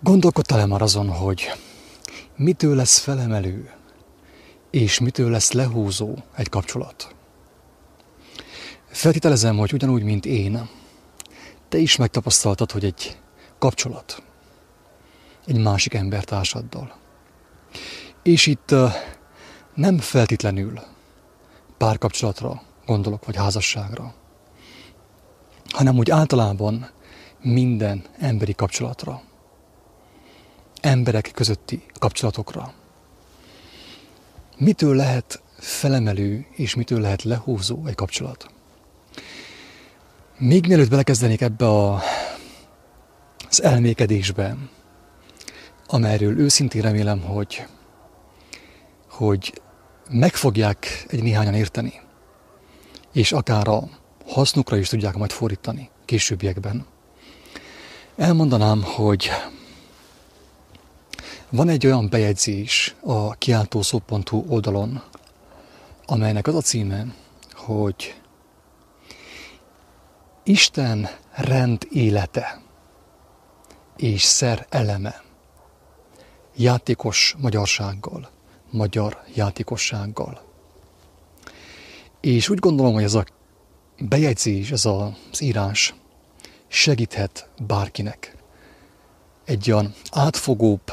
Gondolkodtál-e már azon, hogy mitől lesz felemelő, és mitől lesz lehúzó egy kapcsolat? Feltételezem, hogy ugyanúgy, mint én, te is megtapasztaltad, hogy egy kapcsolat egy másik embertársaddal. És itt nem feltétlenül párkapcsolatra gondolok, vagy házasságra, hanem úgy általában minden emberi kapcsolatra, emberek közötti kapcsolatokra. Mitől lehet felemelő és mitől lehet lehúzó egy kapcsolat? Még mielőtt belekezdenék ebbe a, az elmékedésbe, amelyről őszintén remélem, hogy, hogy meg fogják egy néhányan érteni, és akár a hasznukra is tudják majd fordítani későbbiekben. Elmondanám, hogy van egy olyan bejegyzés a kiáltószó.hu oldalon, amelynek az a címe, hogy Isten rend élete és szer eleme játékos magyarsággal, magyar játékossággal. És úgy gondolom, hogy ez a bejegyzés, ez az írás segíthet bárkinek egy olyan átfogóbb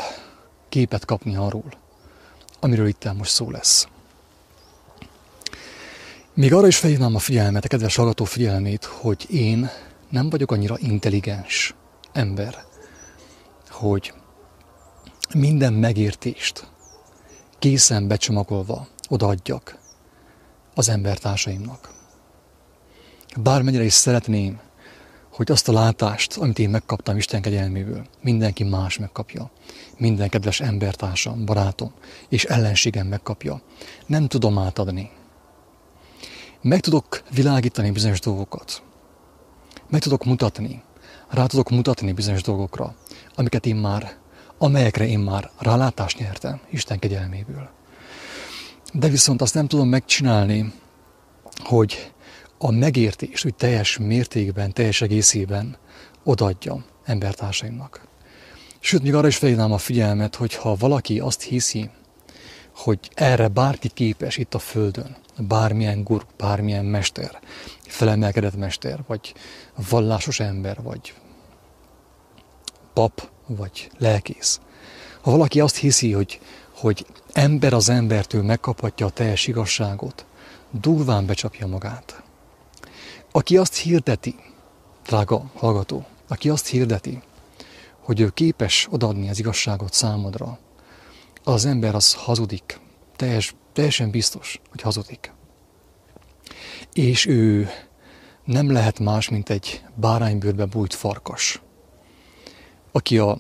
képet kapni arról, amiről itt most szó lesz. Még arra is felhívnám a figyelmet, a kedves hallgató figyelmét, hogy én nem vagyok annyira intelligens ember, hogy minden megértést készen becsomagolva odaadjak az embertársaimnak. Bármennyire is szeretném, hogy azt a látást, amit én megkaptam Isten kegyelméből, mindenki más megkapja. Minden kedves embertársam, barátom és ellenségem megkapja. Nem tudom átadni. Meg tudok világítani bizonyos dolgokat. Meg tudok mutatni. Rá tudok mutatni bizonyos dolgokra, amiket én már, amelyekre én már rálátást nyertem Isten kegyelméből. De viszont azt nem tudom megcsinálni, hogy a megértés úgy teljes mértékben, teljes egészében odaadjam embertársaimnak. Sőt, még arra is felhívnám a figyelmet, hogy ha valaki azt hiszi, hogy erre bárki képes itt a Földön, bármilyen guru, bármilyen mester, felemelkedett mester, vagy vallásos ember, vagy pap, vagy lelkész. Ha valaki azt hiszi, hogy, hogy ember az embertől megkaphatja a teljes igazságot, durván becsapja magát. Aki azt hirdeti, drága hallgató, aki azt hirdeti, hogy ő képes odaadni az igazságot számodra, az ember az hazudik. Teljes, teljesen biztos, hogy hazudik. És ő nem lehet más, mint egy báránybőrbe bújt farkas, aki a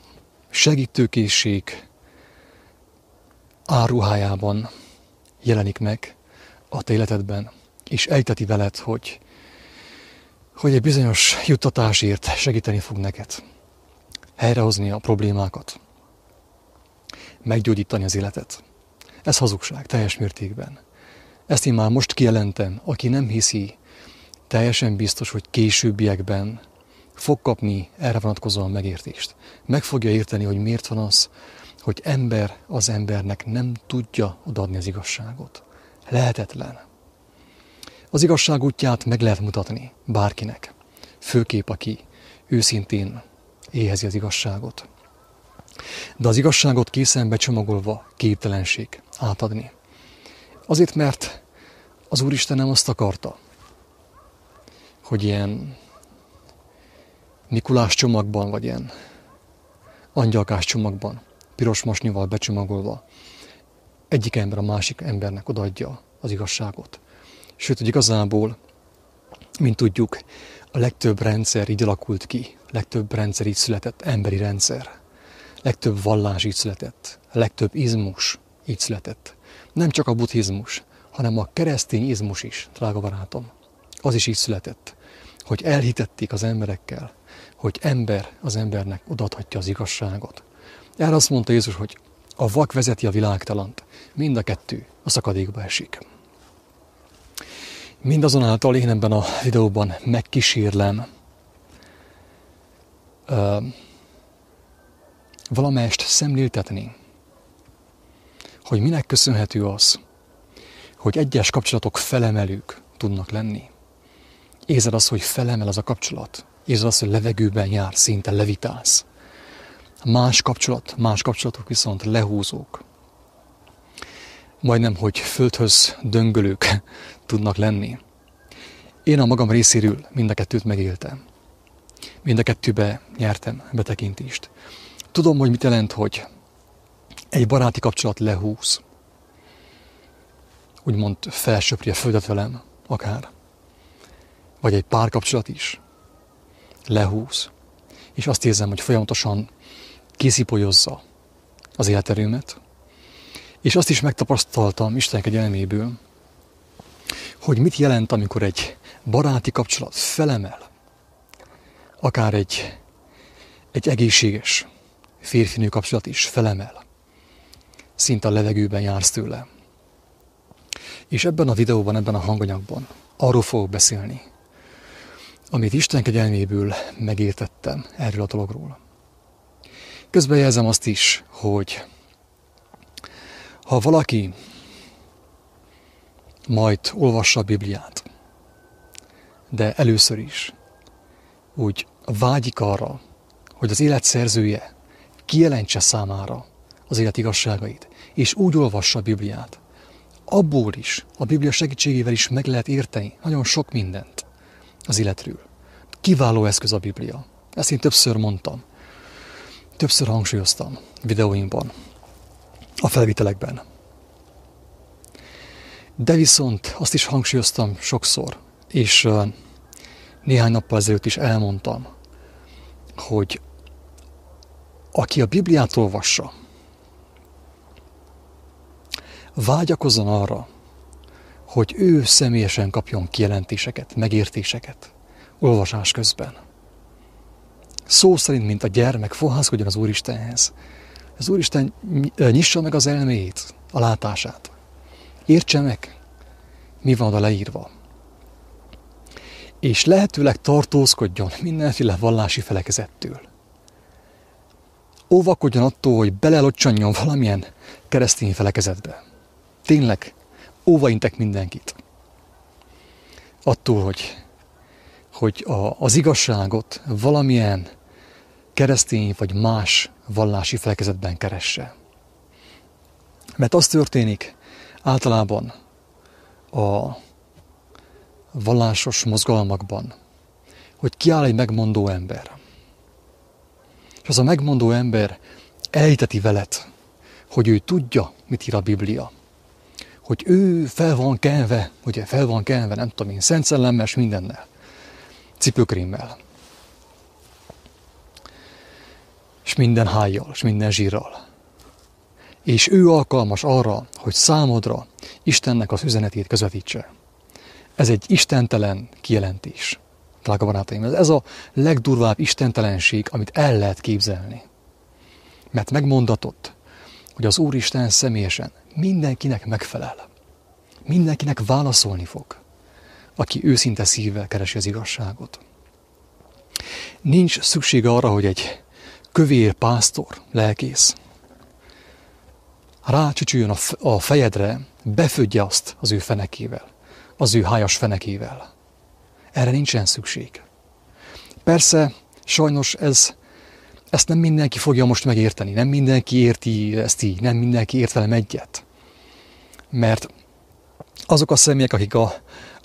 segítőkészség áruhájában jelenik meg a te és ejteti veled, hogy hogy egy bizonyos juttatásért segíteni fog neked. Helyrehozni a problémákat. Meggyógyítani az életet. Ez hazugság, teljes mértékben. Ezt én már most kijelentem, aki nem hiszi, teljesen biztos, hogy későbbiekben fog kapni erre vonatkozóan megértést. Meg fogja érteni, hogy miért van az, hogy ember az embernek nem tudja odaadni az igazságot. Lehetetlen. Az igazság útját meg lehet mutatni bárkinek, főkép, aki őszintén éhezi az igazságot. De az igazságot készen becsomagolva képtelenség átadni. Azért, mert az Úristen nem azt akarta, hogy ilyen Mikulás csomagban, vagy ilyen angyalkás csomagban, piros masnyival becsomagolva egyik ember a másik embernek odaadja az igazságot. Sőt, hogy igazából, mint tudjuk, a legtöbb rendszer így alakult ki, legtöbb rendszer így született, emberi rendszer, legtöbb vallás így született, legtöbb izmus így született. Nem csak a buddhizmus, hanem a keresztény izmus is, drága barátom. Az is így született, hogy elhitették az emberekkel, hogy ember az embernek odaadhatja az igazságot. Erre azt mondta Jézus, hogy a vak vezeti a világtalant, mind a kettő a szakadékba esik. Mindazonáltal én ebben a videóban megkísérlem valamelyest szemléltetni, hogy minek köszönhető az, hogy egyes kapcsolatok felemelők tudnak lenni. Érzed azt, hogy felemel az a kapcsolat. Érzed azt, hogy levegőben jár, szinte levitálsz. Más kapcsolat, más kapcsolatok viszont lehúzók. Majdnem, hogy földhöz döngölők tudnak lenni. Én a magam részéről mind a kettőt megéltem. Mind a kettőbe nyertem betekintést. Tudom, hogy mit jelent, hogy egy baráti kapcsolat lehúz. Úgymond felsöpri a földet velem, akár. Vagy egy párkapcsolat is lehúz. És azt érzem, hogy folyamatosan kiszipolyozza az életerőmet. És azt is megtapasztaltam Isten kegyelméből, hogy mit jelent, amikor egy baráti kapcsolat felemel, akár egy, egy egészséges férfinő kapcsolat is felemel. Szinte a levegőben jársz tőle. És ebben a videóban, ebben a hanganyagban arról fogok beszélni, amit Isten kegyelméből megértettem erről a dologról. Közben jelzem azt is, hogy ha valaki majd olvassa a Bibliát, de először is úgy vágyik arra, hogy az élet szerzője kijelentse számára az élet igazságait, és úgy olvassa a Bibliát, abból is, a Biblia segítségével is meg lehet érteni nagyon sok mindent az életről. Kiváló eszköz a Biblia. Ezt én többször mondtam. Többször hangsúlyoztam videóimban, a felvitelekben. De viszont azt is hangsúlyoztam sokszor, és néhány nappal ezelőtt is elmondtam, hogy aki a Bibliát olvassa, vágyakozzon arra, hogy ő személyesen kapjon kijelentéseket, megértéseket olvasás közben. Szó szerint, mint a gyermek, fohászkodjon az Úristenhez. Az Úristen nyissa meg az elméjét, a látását. Értse meg, mi van oda leírva. És lehetőleg tartózkodjon mindenféle vallási felekezettől. Óvakodjon attól, hogy belelocsanjon valamilyen keresztény felekezetbe. Tényleg, óvaintek mindenkit. Attól, hogy hogy a, az igazságot valamilyen keresztény vagy más vallási felekezetben keresse. Mert az történik általában a vallásos mozgalmakban, hogy kiáll egy megmondó ember. És az a megmondó ember elhiteti veled, hogy ő tudja, mit ír a Biblia. Hogy ő fel van kenve, ugye fel van kenve, nem tudom én, szent szellemmel mindennel cipőkrémmel. És minden hájjal, és minden zsírral. És ő alkalmas arra, hogy számodra Istennek az üzenetét közvetítse. Ez egy istentelen kijelentés, drága barátaim. Ez a legdurvább istentelenség, amit el lehet képzelni. Mert megmondatott, hogy az Úristen személyesen mindenkinek megfelel. Mindenkinek válaszolni fog aki őszinte szívvel keresi az igazságot. Nincs szüksége arra, hogy egy kövér pásztor, lelkész rácsücsüljön a fejedre, befödje azt az ő fenekével, az ő hájas fenekével. Erre nincsen szükség. Persze, sajnos ez, ezt nem mindenki fogja most megérteni, nem mindenki érti ezt így, nem mindenki ért velem egyet. Mert azok a személyek, akik a,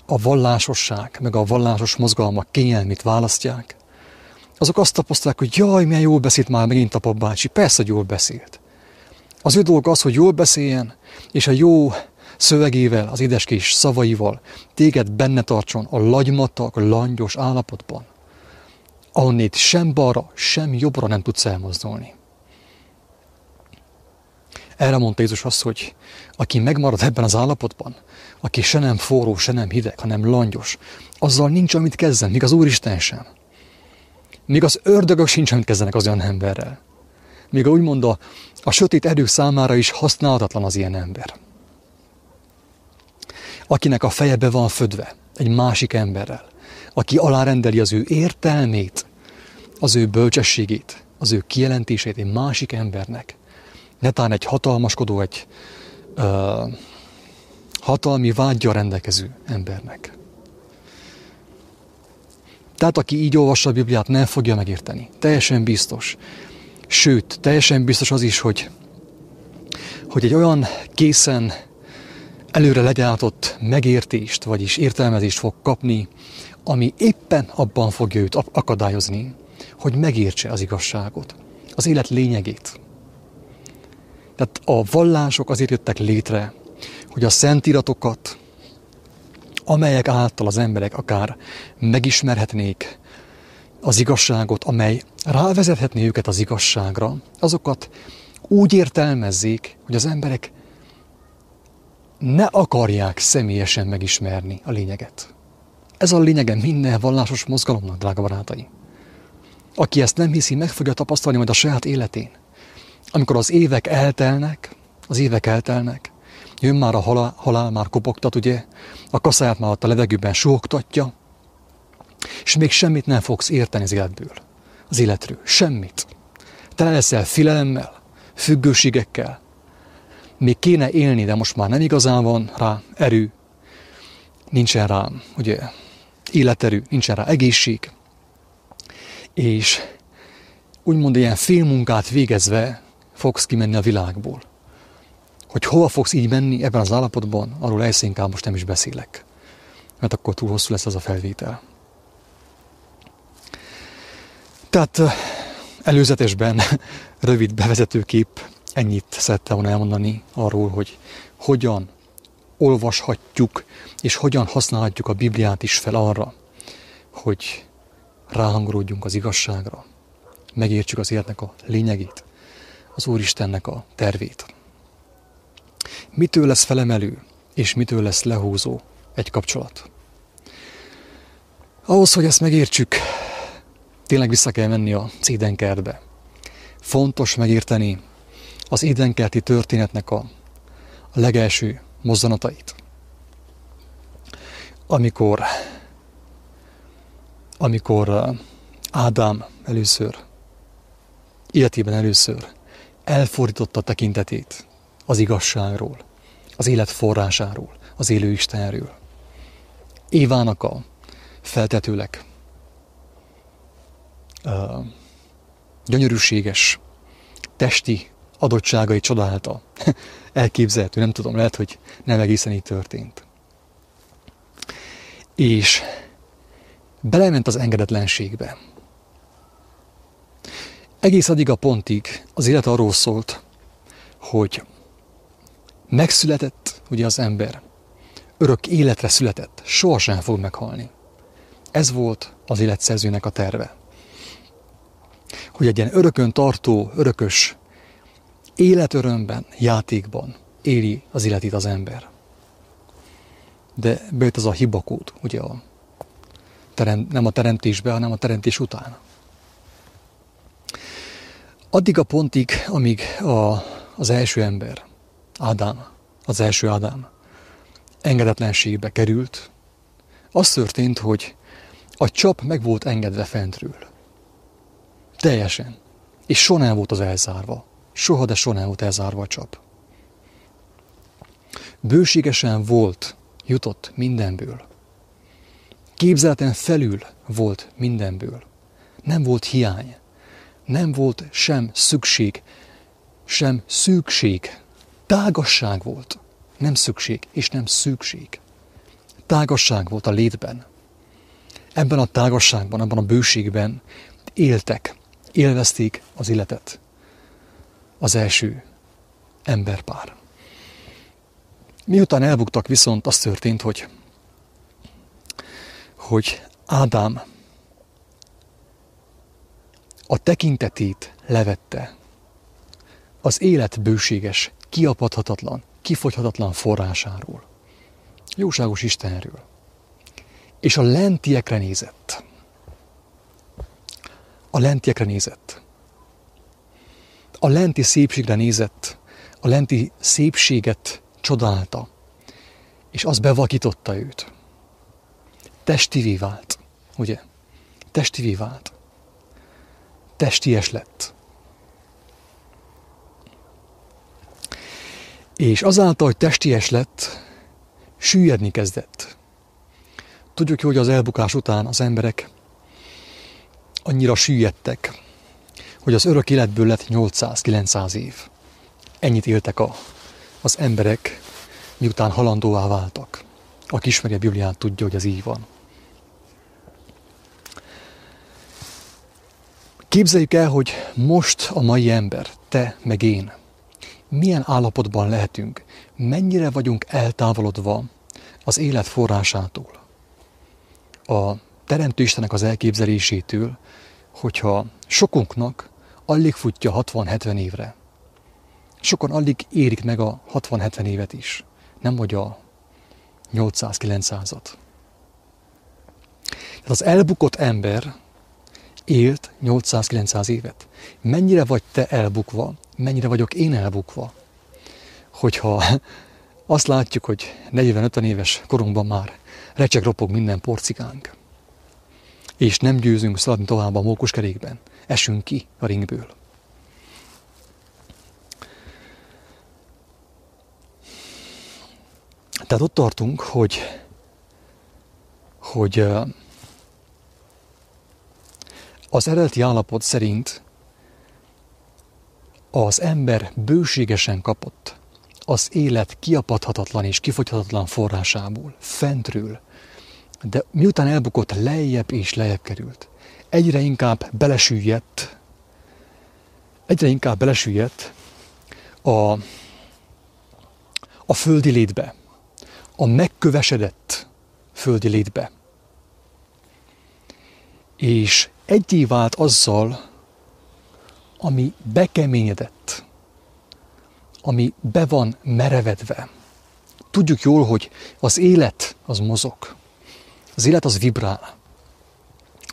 a vallásosság, meg a vallásos mozgalmak kényelmét választják, azok azt tapasztalják, hogy jaj, milyen jól beszélt már megint a papbácsi. Persze, hogy jól beszélt. Az ő dolga az, hogy jól beszéljen, és a jó szövegével, az édeskés szavaival téged benne tartson a lagymatag, langyos állapotban, ahonnét sem balra, sem jobbra nem tudsz elmozdulni. Erre mondta Jézus azt, hogy aki megmarad ebben az állapotban, aki se nem forró, se nem hideg, hanem langyos, azzal nincs, amit kezden, míg az Úristen sem. Míg az ördögök sincs, amit kezdenek az olyan emberrel. Míg úgymond a, a sötét erők számára is használhatatlan az ilyen ember. Akinek a feje be van födve egy másik emberrel, aki alárendeli az ő értelmét, az ő bölcsességét az ő kijelentését egy másik embernek, netán egy hatalmaskodó, egy ö, hatalmi vágyja rendelkező embernek. Tehát aki így olvassa a Bibliát, nem fogja megérteni. Teljesen biztos. Sőt, teljesen biztos az is, hogy, hogy egy olyan készen előre legyártott megértést, vagyis értelmezést fog kapni, ami éppen abban fogja őt akadályozni, hogy megértse az igazságot, az élet lényegét. Tehát a vallások azért jöttek létre, hogy a szentiratokat, amelyek által az emberek akár megismerhetnék az igazságot, amely rávezethetné őket az igazságra, azokat úgy értelmezzék, hogy az emberek ne akarják személyesen megismerni a lényeget. Ez a lényege minden vallásos mozgalomnak, drága barátai. Aki ezt nem hiszi, meg fogja tapasztalni majd a saját életén. Amikor az évek eltelnek, az évek eltelnek, jön már a halál, halál már kopogtat, ugye, a kaszáját már ott a levegőben sógtatja, és még semmit nem fogsz érteni az életből, az életről. Semmit. Te leszel filelemmel, függőségekkel. Még kéne élni, de most már nem igazán van rá erő, nincsen rá, ugye, életerő, nincsen rá egészség, és úgymond ilyen félmunkát végezve fogsz kimenni a világból. Hogy hova fogsz így menni ebben az állapotban, arról ezt inkább most nem is beszélek. Mert akkor túl hosszú lesz az a felvétel. Tehát előzetesben rövid bevezetőkép ennyit szerettem volna elmondani arról, hogy hogyan olvashatjuk, és hogyan használhatjuk a Bibliát is fel arra, hogy ráhangolódjunk az igazságra, megértsük az életnek a lényegét, az Úristennek a tervét. Mitől lesz felemelő, és mitől lesz lehúzó egy kapcsolat? Ahhoz, hogy ezt megértsük, tényleg vissza kell menni a édenkertbe. Fontos megérteni az édenkerti történetnek a, a legelső mozzanatait. Amikor, amikor Ádám először, életében először elfordította tekintetét az igazságról, az élet forrásáról, az élő Istenről. Évának a feltetőleg uh, gyönyörűséges testi adottságai csodálta. Elképzelhető, nem tudom, lehet, hogy nem egészen így történt. És belement az engedetlenségbe. Egész addig a pontig az élet arról szólt, hogy megszületett ugye az ember, örök életre született, sohasem fog meghalni. Ez volt az életszerzőnek a terve. Hogy egy ilyen örökön tartó, örökös életörömben, játékban éli az életét az ember. De bejött az a hibakód, ugye a terem, nem a teremtésbe, hanem a teremtés után. Addig a pontig, amíg a, az első ember, Ádám, az első Ádám engedetlenségbe került, az történt, hogy a csap meg volt engedve fentről. Teljesen. És soha nem volt az elzárva. Soha, de soha nem volt elzárva a csap. Bőségesen volt, jutott mindenből. Képzeleten felül volt mindenből. Nem volt hiány. Nem volt sem szükség, sem szükség. Tágasság volt. Nem szükség, és nem szükség. Tágasság volt a létben. Ebben a tágasságban, abban a bőségben éltek, élvezték az életet az első emberpár. Miután elbuktak viszont, az történt, hogy, hogy Ádám a tekintetét levette az élet bőséges, kiapadhatatlan, kifogyhatatlan forrásáról, jóságos Istenről, és a lentiekre nézett. A lentiekre nézett a lenti szépségre nézett, a lenti szépséget csodálta, és az bevakította őt. Testivé vált, ugye? Testivé vált. testies lett. És azáltal, hogy testies lett, süllyedni kezdett. Tudjuk, hogy az elbukás után az emberek annyira süllyedtek, hogy az örök életből lett 800-900 év. Ennyit éltek a, az emberek, miután halandóvá váltak. Aki ismeri a Bibliát, tudja, hogy ez így van. Képzeljük el, hogy most a mai ember, te meg én, milyen állapotban lehetünk, mennyire vagyunk eltávolodva az élet forrásától, a Teremtő Istenek az elképzelésétől, hogyha sokunknak alig futja 60-70 évre. Sokan alig érik meg a 60-70 évet is, nem vagy a 800-900-at. Tehát az elbukott ember élt 800-900 évet. Mennyire vagy te elbukva, mennyire vagyok én elbukva, hogyha azt látjuk, hogy 40-50 éves korunkban már recseg ropog minden porcikánk, és nem győzünk szaladni tovább a mókuskerékben, esünk ki a ringből. Tehát ott tartunk, hogy, hogy az eredeti állapot szerint az ember bőségesen kapott az élet kiapadhatatlan és kifogyhatatlan forrásából, fentről, de miután elbukott, lejjebb és lejjebb került. Egyre inkább belesüllyedt, egyre inkább belesüllyedt a, a földi létbe, a megkövesedett földi létbe. És egyé vált azzal, ami bekeményedett, ami be van merevedve. Tudjuk jól, hogy az élet az mozog. Az élet az vibrál.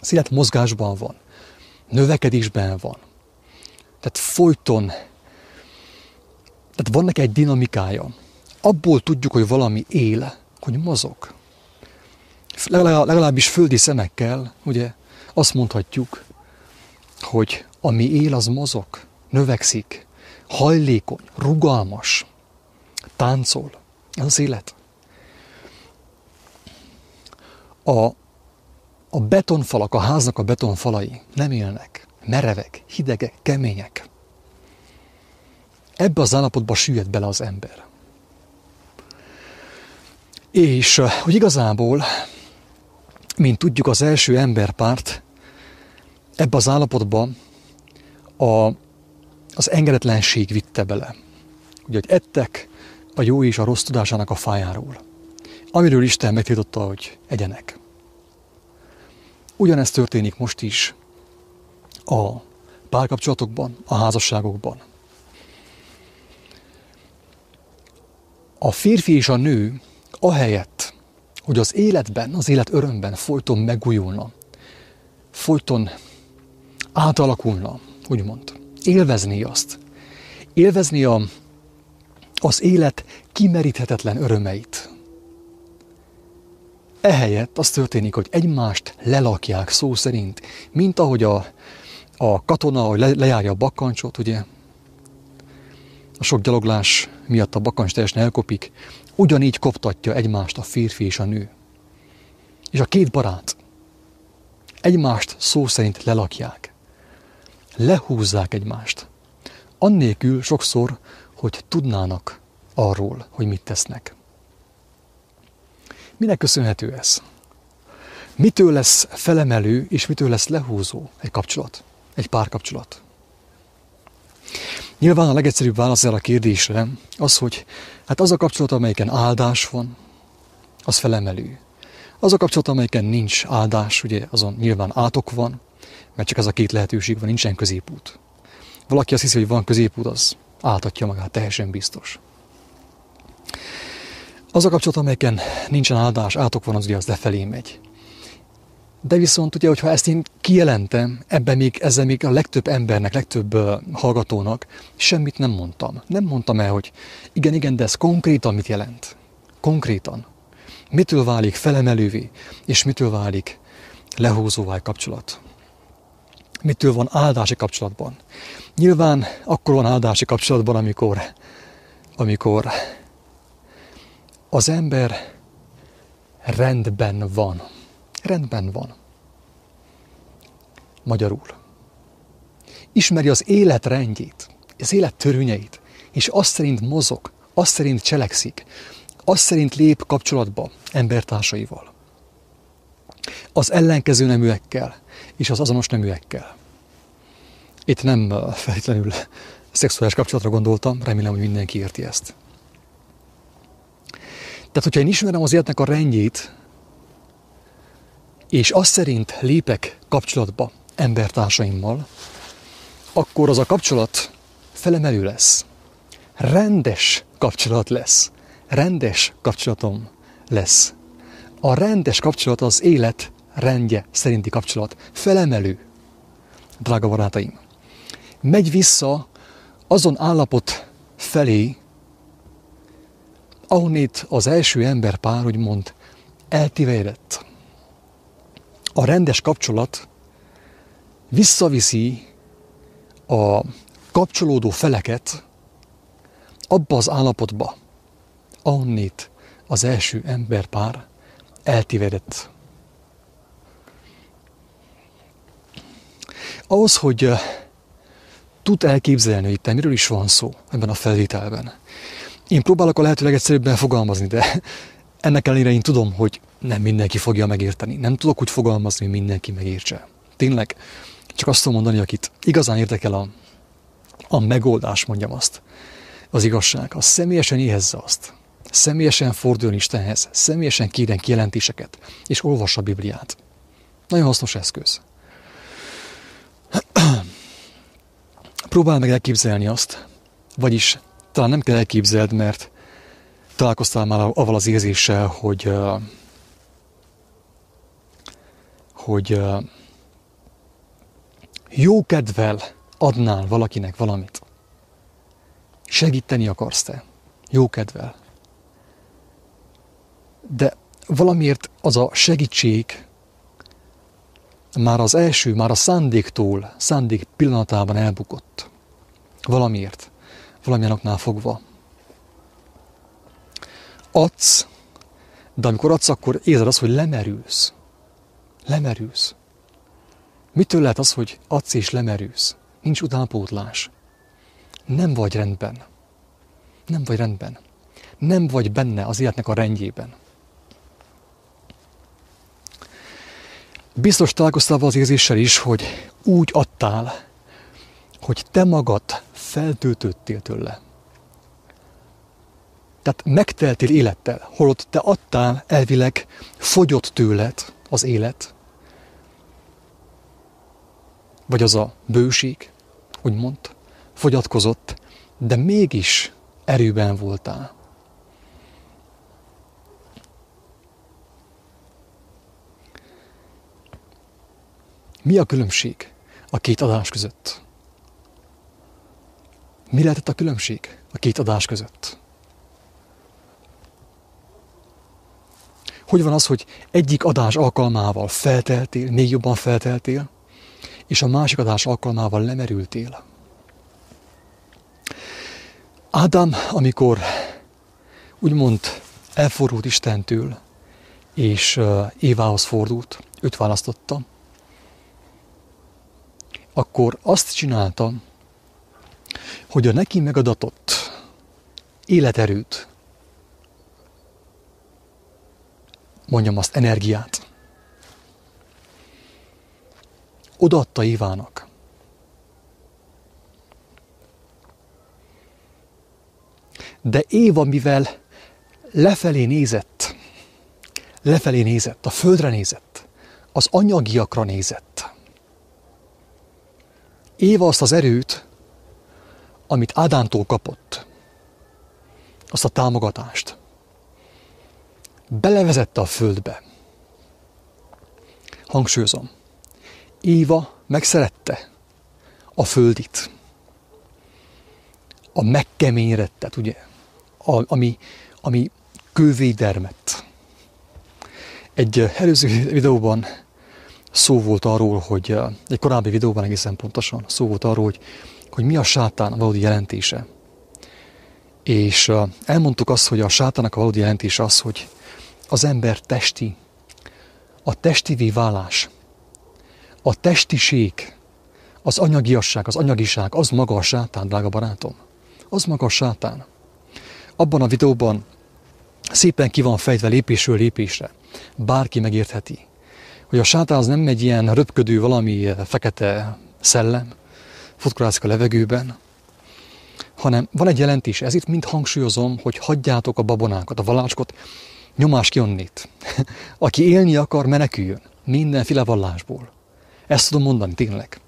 Az élet mozgásban van. Növekedésben van. Tehát folyton, tehát van neki egy dinamikája. Abból tudjuk, hogy valami él, hogy mozog. Legalábbis földi szemekkel, ugye, azt mondhatjuk, hogy ami él, az mozog, növekszik, hajlékony, rugalmas, táncol. Ez az élet. A, a betonfalak, a háznak a betonfalai nem élnek. Merevek, hidegek, kemények. Ebbe az állapotba süllyed bele az ember. És hogy igazából, mint tudjuk, az első emberpárt ebbe az állapotba a, az engedetlenség vitte bele. Ugye, hogy ettek a jó és a rossz tudásának a fájáról, amiről Isten megtiltotta, hogy egyenek. Ugyanezt történik most is a párkapcsolatokban, a házasságokban. A férfi és a nő ahelyett, hogy az életben, az élet örömben folyton megújulna, folyton átalakulna, úgymond. Élvezni azt. Élvezni a, az élet kimeríthetetlen örömeit. Ehelyett az történik, hogy egymást lelakják szó szerint, mint ahogy a, a katona, le, lejárja a bakkancsot, ugye, a sok gyaloglás miatt a bakkancs teljesen elkopik, ugyanígy koptatja egymást a férfi és a nő. És a két barát egymást szó szerint lelakják lehúzzák egymást. Annélkül sokszor, hogy tudnának arról, hogy mit tesznek. Minek köszönhető ez? Mitől lesz felemelő, és mitől lesz lehúzó egy kapcsolat, egy párkapcsolat? Nyilván a legegyszerűbb válasz erre a kérdésre az, hogy hát az a kapcsolat, amelyiken áldás van, az felemelő. Az a kapcsolat, amelyiken nincs áldás, ugye azon nyilván átok van, mert csak ez a két lehetőség van, nincsen középút. Valaki azt hiszi, hogy van középút, az áltatja magát, teljesen biztos. Az a kapcsolat, amelyeken nincsen áldás, átok van, az ugye az lefelé megy. De viszont ugye, hogyha ezt én kijelentem, ebben még, ezzel még a legtöbb embernek, legtöbb uh, hallgatónak semmit nem mondtam. Nem mondtam el, hogy igen, igen, de ez konkrétan mit jelent? Konkrétan. Mitől válik felemelővé, és mitől válik lehúzóvá kapcsolat? Mitől van áldási kapcsolatban. Nyilván akkor van áldási kapcsolatban, amikor, amikor az ember rendben van. Rendben van. Magyarul. Ismeri az élet rendjét, az élet törvényeit, és azt szerint mozog, azt szerint cselekszik, azt szerint lép kapcsolatba embertársaival. Az ellenkező neműekkel és az azonos neműekkel. Itt nem feltétlenül szexuális kapcsolatra gondoltam, remélem, hogy mindenki érti ezt. Tehát, hogyha én ismerem az életnek a rendjét, és azt szerint lépek kapcsolatba embertársaimmal, akkor az a kapcsolat felemelő lesz. Rendes kapcsolat lesz. Rendes kapcsolatom lesz. A rendes kapcsolat az élet rendje szerinti kapcsolat. Felemelő, drága barátaim. Megy vissza azon állapot felé, ahonnét az első ember pár, úgymond, eltivedett. A rendes kapcsolat visszaviszi a kapcsolódó feleket abba az állapotba, ahonnét az első emberpár eltivedett. Ahhoz, hogy tud elképzelni, hogy itt miről is van szó ebben a felvételben. Én próbálok a lehető legegyszerűbben fogalmazni, de ennek ellenére én tudom, hogy nem mindenki fogja megérteni. Nem tudok úgy fogalmazni, hogy mindenki megértse. Tényleg, csak azt tudom mondani, akit igazán érdekel a, a megoldás, mondjam azt, az igazság, az személyesen éhezze azt. Személyesen forduljon Istenhez, személyesen kérjen kijelentéseket, és olvassa a Bibliát. Nagyon hasznos eszköz. Próbál meg elképzelni azt, vagyis talán nem kell elképzeld, mert találkoztál már avval az érzéssel, hogy, hogy jó kedvel adnál valakinek valamit. Segíteni akarsz te. Jó kedvel. De valamiért az a segítség már az első, már a szándéktól, szándék pillanatában elbukott. Valamiért, valamilyen oknál fogva. Adsz, de amikor adsz, akkor érzed azt, hogy lemerülsz. Lemerülsz. Mitől lehet az, hogy adsz és lemerülsz? Nincs utánpótlás. Nem vagy rendben. Nem vagy rendben. Nem vagy benne az életnek a rendjében. Biztos találkoztál az érzéssel is, hogy úgy adtál, hogy te magad feltöltöttél tőle. Tehát megteltél élettel, holott te adtál, elvileg fogyott tőled az élet, vagy az a bőség, úgymond, fogyatkozott, de mégis erőben voltál. Mi a különbség a két adás között? Mi lehetett a különbség a két adás között? Hogy van az, hogy egyik adás alkalmával felteltél, még jobban felteltél, és a másik adás alkalmával lemerültél? Ádám, amikor úgymond elfordult Istentől, és Évához fordult, őt választotta, akkor azt csináltam, hogy a neki megadatott életerőt, mondjam azt, energiát, odaadta Ivának. De Éva, mivel lefelé nézett, lefelé nézett, a földre nézett, az anyagiakra nézett, Éva azt az erőt, amit Ádántól kapott, azt a támogatást, belevezette a földbe. Hangsúlyozom, Éva megszerette a földit, a megkeményedettet, ugye, a, ami, ami kővédermet. Egy előző videóban szó volt arról, hogy egy korábbi videóban egészen pontosan szó volt arról, hogy, hogy mi a sátán valódi jelentése. És elmondtuk azt, hogy a sátának a valódi jelentése az, hogy az ember testi, a testivé válás, a testiség, az anyagiasság, az anyagiság, az maga a sátán, drága barátom. Az maga a sátán. Abban a videóban szépen ki van fejtve lépésről lépésre. Bárki megértheti, hogy a sátán az nem egy ilyen röpködő valami fekete szellem, futkorászik a levegőben, hanem van egy jelentés, ez itt mind hangsúlyozom, hogy hagyjátok a babonákat, a valácskot, nyomás ki onnét. Aki élni akar, meneküljön mindenféle vallásból. Ezt tudom mondani tényleg.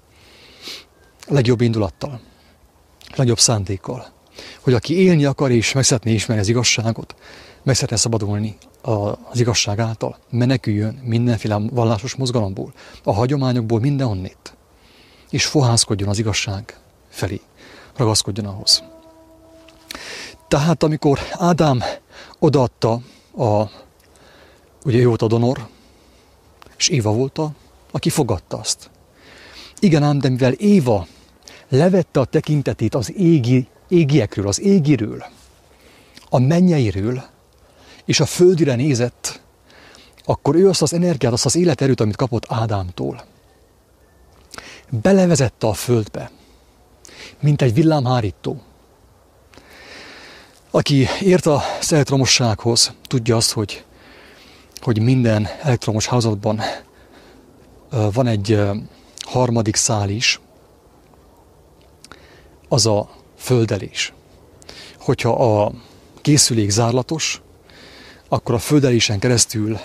Legjobb indulattal, legjobb szándékkal. Hogy aki élni akar és meg szeretné ismerni az igazságot, meg szeretne szabadulni az igazság által, meneküljön mindenféle vallásos mozgalomból, a hagyományokból, mindenhonnét, és fohászkodjon az igazság felé, ragaszkodjon ahhoz. Tehát amikor Ádám odaadta a, ugye ő a donor, és Éva volt a, aki fogadta azt. Igen ám, de mivel Éva levette a tekintetét az égi, égiekről, az égiről, a mennyeiről, és a földire nézett, akkor ő azt az energiát, azt az életerőt, amit kapott Ádámtól, belevezette a földbe, mint egy villámhárító. Aki ért a elektromossághoz, tudja azt, hogy, hogy minden elektromos házatban van egy harmadik szál is, az a földelés. Hogyha a készülék zárlatos, akkor a földelésen keresztül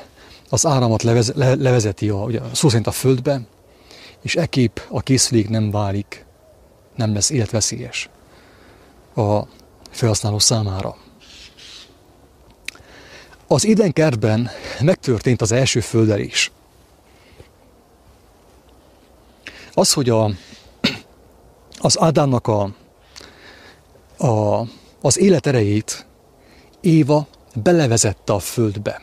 az áramot levez, le, levezeti a, ugye, szó szerint a földbe, és ekép a készülék nem válik, nem lesz életveszélyes a felhasználó számára. Az édenkertben megtörtént az első földelés. Az, hogy a, az Ádámnak a, a, az életerejét Éva belevezette a földbe.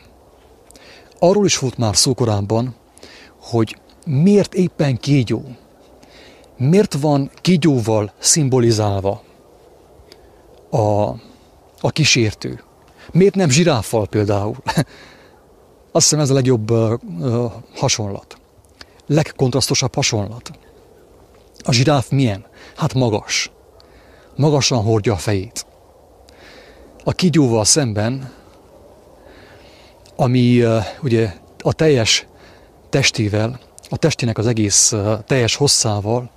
Arról is volt már szó korábban, hogy miért éppen kígyó? Miért van kígyóval szimbolizálva a, a kísértő? Miért nem zsiráffal például? Azt hiszem ez a legjobb uh, hasonlat. Legkontrasztosabb hasonlat. A zsiráf milyen? Hát magas. Magasan hordja a fejét. A kígyóval szemben ami ugye a teljes testével, a testének az egész teljes hosszával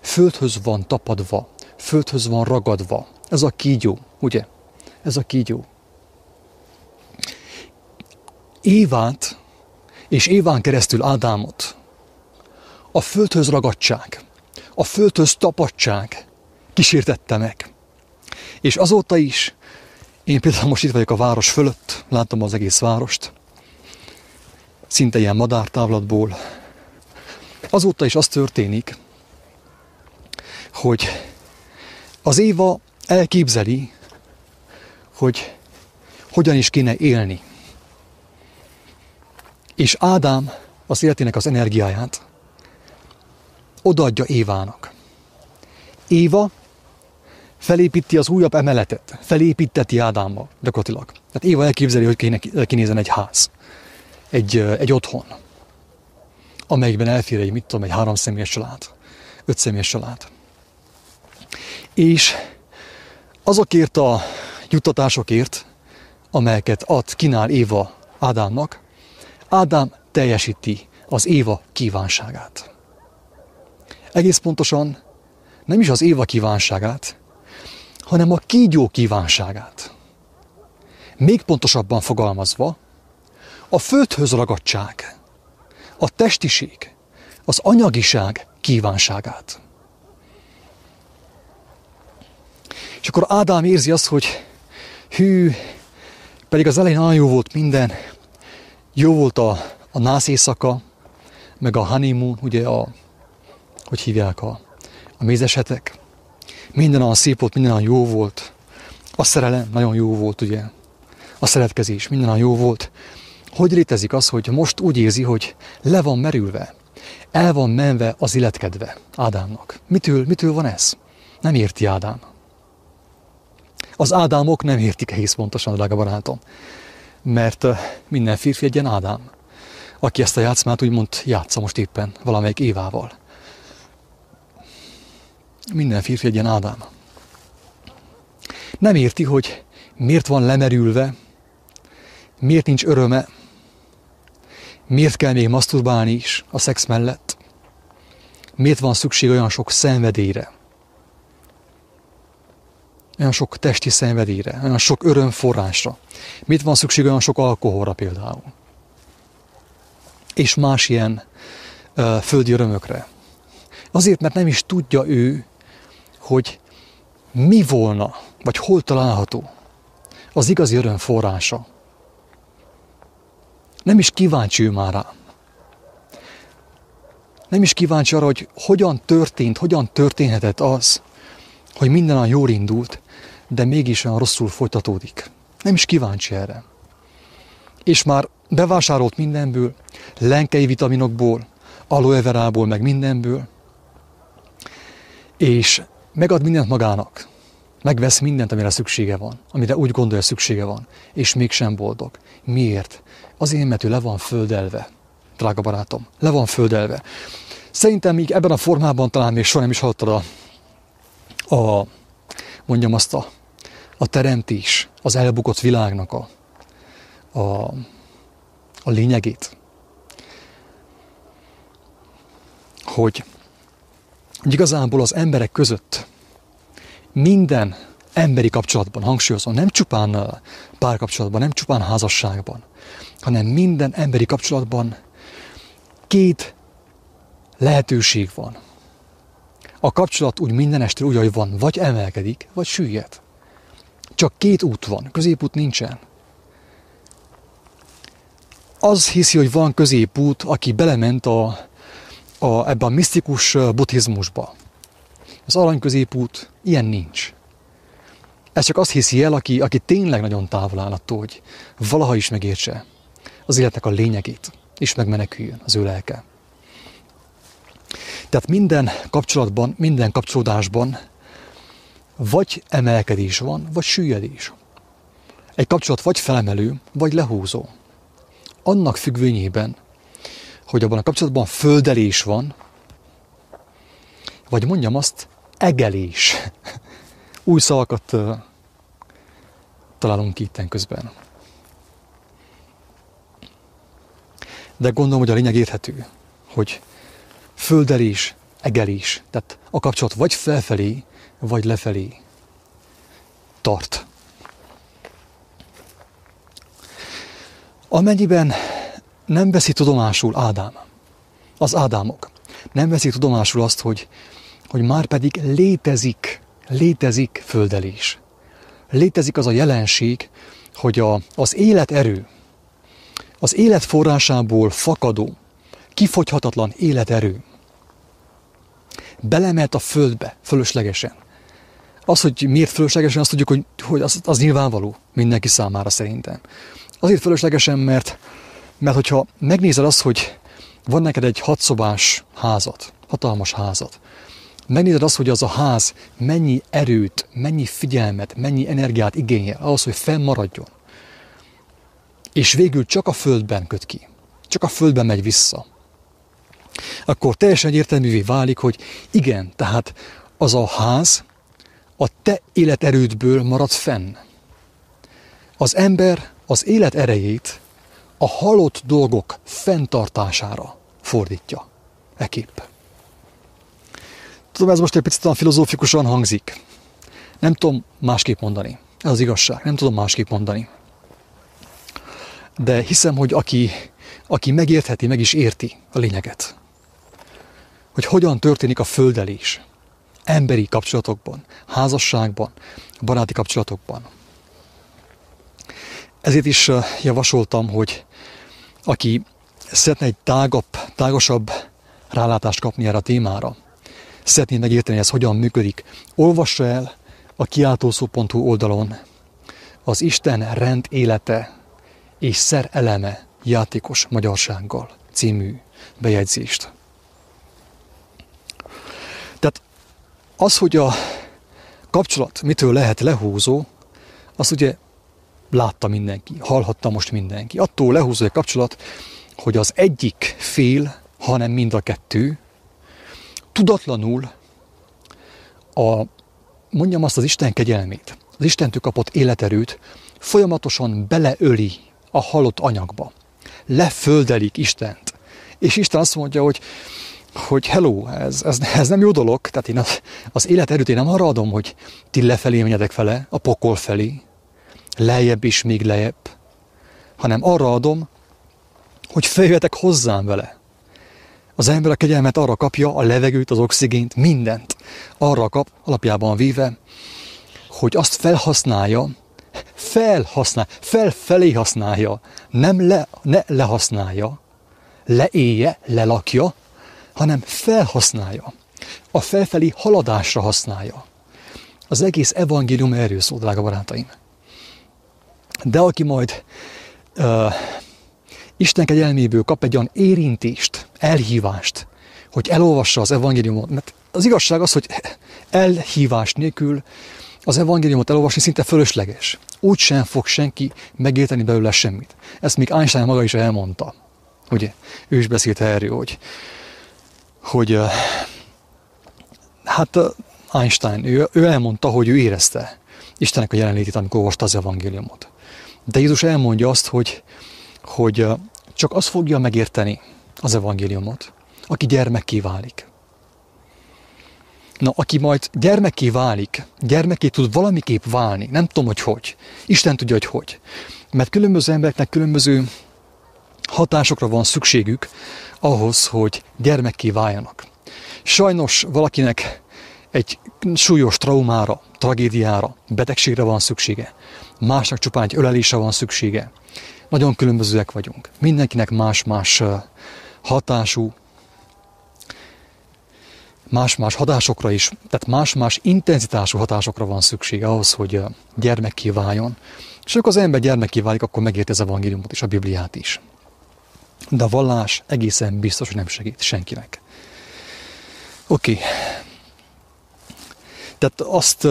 földhöz van tapadva, földhöz van ragadva. Ez a kígyó, ugye? Ez a kígyó. Évát és Éván keresztül Ádámot a földhöz ragadság, a földhöz tapadság kísértette meg. És azóta is én például most itt vagyok a város fölött, látom az egész várost, szinte ilyen madártávlatból. Azóta is az történik, hogy az Éva elképzeli, hogy hogyan is kéne élni. És Ádám az életének az energiáját odaadja Évának. Éva felépíti az újabb emeletet, felépíteti Ádámmal gyakorlatilag. Tehát Éva elképzeli, hogy kéne kinézen egy ház, egy, egy otthon, amelyikben elfér egy, mit tudom, egy három személyes család, öt személyes család. És azokért a juttatásokért, amelyeket ad, kínál Éva Ádámnak, Ádám teljesíti az Éva kívánságát. Egész pontosan nem is az Éva kívánságát, hanem a kígyó kívánságát. Még pontosabban fogalmazva, a földhöz ragadság, a testiség, az anyagiság kívánságát. És akkor Ádám érzi azt, hogy hű, pedig az elején nagyon jó volt minden, jó volt a, a nász éjszaka, meg a honeymoon, ugye a, hogy hívják a, a mézesetek. Minden olyan szép volt, minden olyan jó volt. A szerelem nagyon jó volt, ugye. A szeretkezés minden olyan jó volt. Hogy létezik az, hogy most úgy érzi, hogy le van merülve. El van menve az illetkedve Ádámnak. Mitől, mitől van ez? Nem érti Ádám. Az Ádámok nem értik egész pontosan, drága barátom. Mert minden férfi egy ilyen Ádám, aki ezt a játszmát úgymond játsza most éppen valamelyik Évával. Minden férfi egy ilyen Ádám. Nem érti, hogy miért van lemerülve, miért nincs öröme, miért kell még maszturbálni is a szex mellett, miért van szükség olyan sok szenvedélyre, olyan sok testi szenvedélyre, olyan sok örömforrásra, mit van szükség olyan sok alkoholra például, és más ilyen uh, földi örömökre. Azért, mert nem is tudja ő, hogy mi volna, vagy hol található az igazi öröm forrása. Nem is kíváncsi ő már rá. Nem is kíváncsi arra, hogy hogyan történt, hogyan történhetett az, hogy minden a jól indult, de mégis olyan rosszul folytatódik. Nem is kíváncsi erre. És már bevásárolt mindenből, lenkei vitaminokból, aloe verából, meg mindenből, és megad mindent magának. Megvesz mindent, amire szüksége van, amire úgy gondolja szüksége van, és mégsem boldog. Miért? Azért, mert ő le van földelve, drága barátom, le van földelve. Szerintem még ebben a formában talán még soha nem is hallottad a, a mondjam azt a, a teremtés, az elbukott világnak a, a, a lényegét. Hogy, hogy igazából az emberek között minden emberi kapcsolatban, hangsúlyozom, nem csupán párkapcsolatban, nem csupán házasságban, hanem minden emberi kapcsolatban két lehetőség van. A kapcsolat úgy minden este úgy, ahogy van, vagy emelkedik, vagy süllyed. Csak két út van, középút nincsen. Az hiszi, hogy van középút, aki belement a, a, ebbe a misztikus buddhizmusba. Az arany középút, ilyen nincs. Ez csak azt hiszi el, aki, aki tényleg nagyon távol áll attól, hogy valaha is megértse az életnek a lényegét, és megmeneküljön az ő lelke. Tehát minden kapcsolatban, minden kapcsolódásban vagy emelkedés van, vagy süllyedés. Egy kapcsolat vagy felemelő, vagy lehúzó. Annak függvényében, hogy abban a kapcsolatban földelés van, vagy mondjam azt, egelés. Új szavakat találunk itt közben. De gondolom, hogy a lényeg érthető, hogy földelés, egelés, tehát a kapcsolat vagy felfelé, vagy lefelé tart. Amennyiben nem veszi tudomásul Ádám, az Ádámok, nem veszi tudomásul azt, hogy hogy már pedig létezik, létezik földelés. Létezik az a jelenség, hogy a, az életerő, az élet forrásából fakadó, kifogyhatatlan életerő belemelt a földbe fölöslegesen. Az, hogy miért fölöslegesen, azt tudjuk, hogy, hogy az, az nyilvánvaló mindenki számára szerintem. Azért fölöslegesen, mert, mert hogyha megnézed azt, hogy van neked egy hatszobás házat, hatalmas házat, megnézed azt, hogy az a ház mennyi erőt, mennyi figyelmet, mennyi energiát igényel ahhoz, hogy fennmaradjon. És végül csak a földben köt ki. Csak a földben megy vissza. Akkor teljesen egyértelművé válik, hogy igen, tehát az a ház a te életerődből marad fenn. Az ember az élet erejét a halott dolgok fenntartására fordítja. Eképp. Tudom, ez most egy picit filozófikusan hangzik. Nem tudom másképp mondani. Ez az igazság. Nem tudom másképp mondani. De hiszem, hogy aki, aki megértheti, meg is érti a lényeget. Hogy hogyan történik a földelés. Emberi kapcsolatokban, házasságban, baráti kapcsolatokban. Ezért is javasoltam, hogy aki szeretne egy tágabb, tágosabb rálátást kapni erre a témára, szeretné megérteni, ez hogyan működik, olvassa el a kiáltószó.hu oldalon az Isten rend élete és szer eleme játékos magyarsággal című bejegyzést. Tehát az, hogy a kapcsolat mitől lehet lehúzó, az ugye látta mindenki, hallhatta most mindenki. Attól lehúzó a kapcsolat, hogy az egyik fél, hanem mind a kettő, tudatlanul a, mondjam azt az Isten kegyelmét, az Istentől kapott életerőt folyamatosan beleöli a halott anyagba. Leföldelik Istent. És Isten azt mondja, hogy hogy hello, ez, ez, ez nem jó dolog, tehát én az, az életerőt én nem arra adom, hogy ti lefelé menjetek fele, a pokol felé, lejjebb is, még lejjebb, hanem arra adom, hogy feljöhetek hozzám vele. Az ember a kegyelmet arra kapja, a levegőt, az oxigént, mindent. Arra kap, alapjában véve, hogy azt felhasználja, felhasznál, felfelé használja, nem le, ne lehasználja, leéje, lelakja, hanem felhasználja. A felfelé haladásra használja. Az egész evangélium erről szól, drága barátaim. De aki majd uh, Isten kegyelméből kap egy olyan érintést, elhívást, hogy elolvassa az evangéliumot, mert az igazság az, hogy elhívás nélkül az evangéliumot elolvasni szinte fölösleges. Úgy sem fog senki megérteni belőle semmit. Ezt még Einstein maga is elmondta. Ugye? Ő is beszélt erről, hogy, hogy hát Einstein, ő, ő elmondta, hogy ő érezte Istennek a jelenlétét, amikor olvasta az evangéliumot. De Jézus elmondja azt, hogy, hogy csak az fogja megérteni az evangéliumot, aki gyermekké válik. Na, aki majd gyermekké válik, gyermekké tud valamiképp válni, nem tudom, hogy hogy. Isten tudja, hogy hogy. Mert különböző embereknek különböző hatásokra van szükségük ahhoz, hogy gyermekké váljanak. Sajnos valakinek egy súlyos traumára, tragédiára, betegségre van szüksége. Másnak csupán egy ölelése van szüksége. Nagyon különbözőek vagyunk. Mindenkinek más-más hatású, más-más hatásokra is, tehát más-más intenzitású hatásokra van szüksége ahhoz, hogy gyermekké váljon. És amikor az ember gyermekké válik, akkor megérti az evangéliumot és a Bibliát is. De a vallás egészen biztos, hogy nem segít senkinek. Oké. Okay. Tehát azt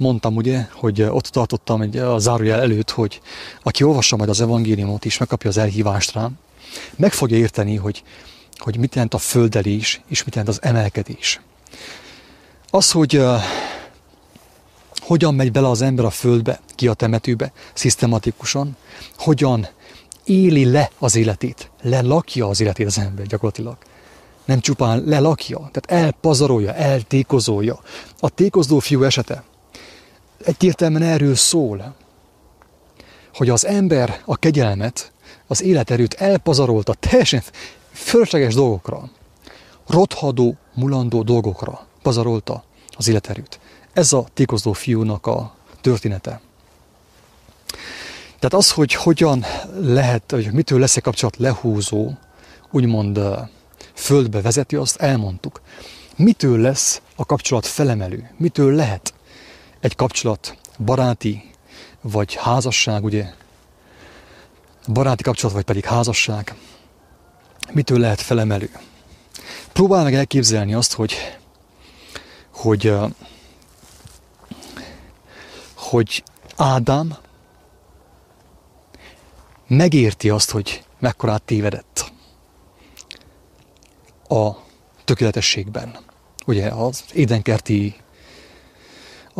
mondtam ugye, hogy ott tartottam egy, a zárójel előtt, hogy aki olvassa majd az evangéliumot is, megkapja az elhívást rám, meg fogja érteni, hogy, hogy mit jelent a földelés, és mit jelent az emelkedés. Az, hogy uh, hogyan megy bele az ember a földbe, ki a temetőbe, szisztematikusan, hogyan éli le az életét, lelakja az életét az ember gyakorlatilag. Nem csupán lelakja, tehát elpazarolja, eltékozolja. A tékozló fiú esete egyértelműen erről szól, hogy az ember a kegyelmet, az életerőt elpazarolta teljesen fölösleges dolgokra, rothadó, mulandó dolgokra pazarolta az életerőt. Ez a tékozló fiúnak a története. Tehát az, hogy hogyan lehet, hogy mitől lesz egy kapcsolat lehúzó, úgymond földbe vezeti, azt elmondtuk. Mitől lesz a kapcsolat felemelő? Mitől lehet egy kapcsolat baráti, vagy házasság, ugye? Baráti kapcsolat, vagy pedig házasság. Mitől lehet felemelő? Próbál meg elképzelni azt, hogy, hogy, hogy Ádám megérti azt, hogy mekkorát tévedett a tökéletességben. Ugye az édenkerti,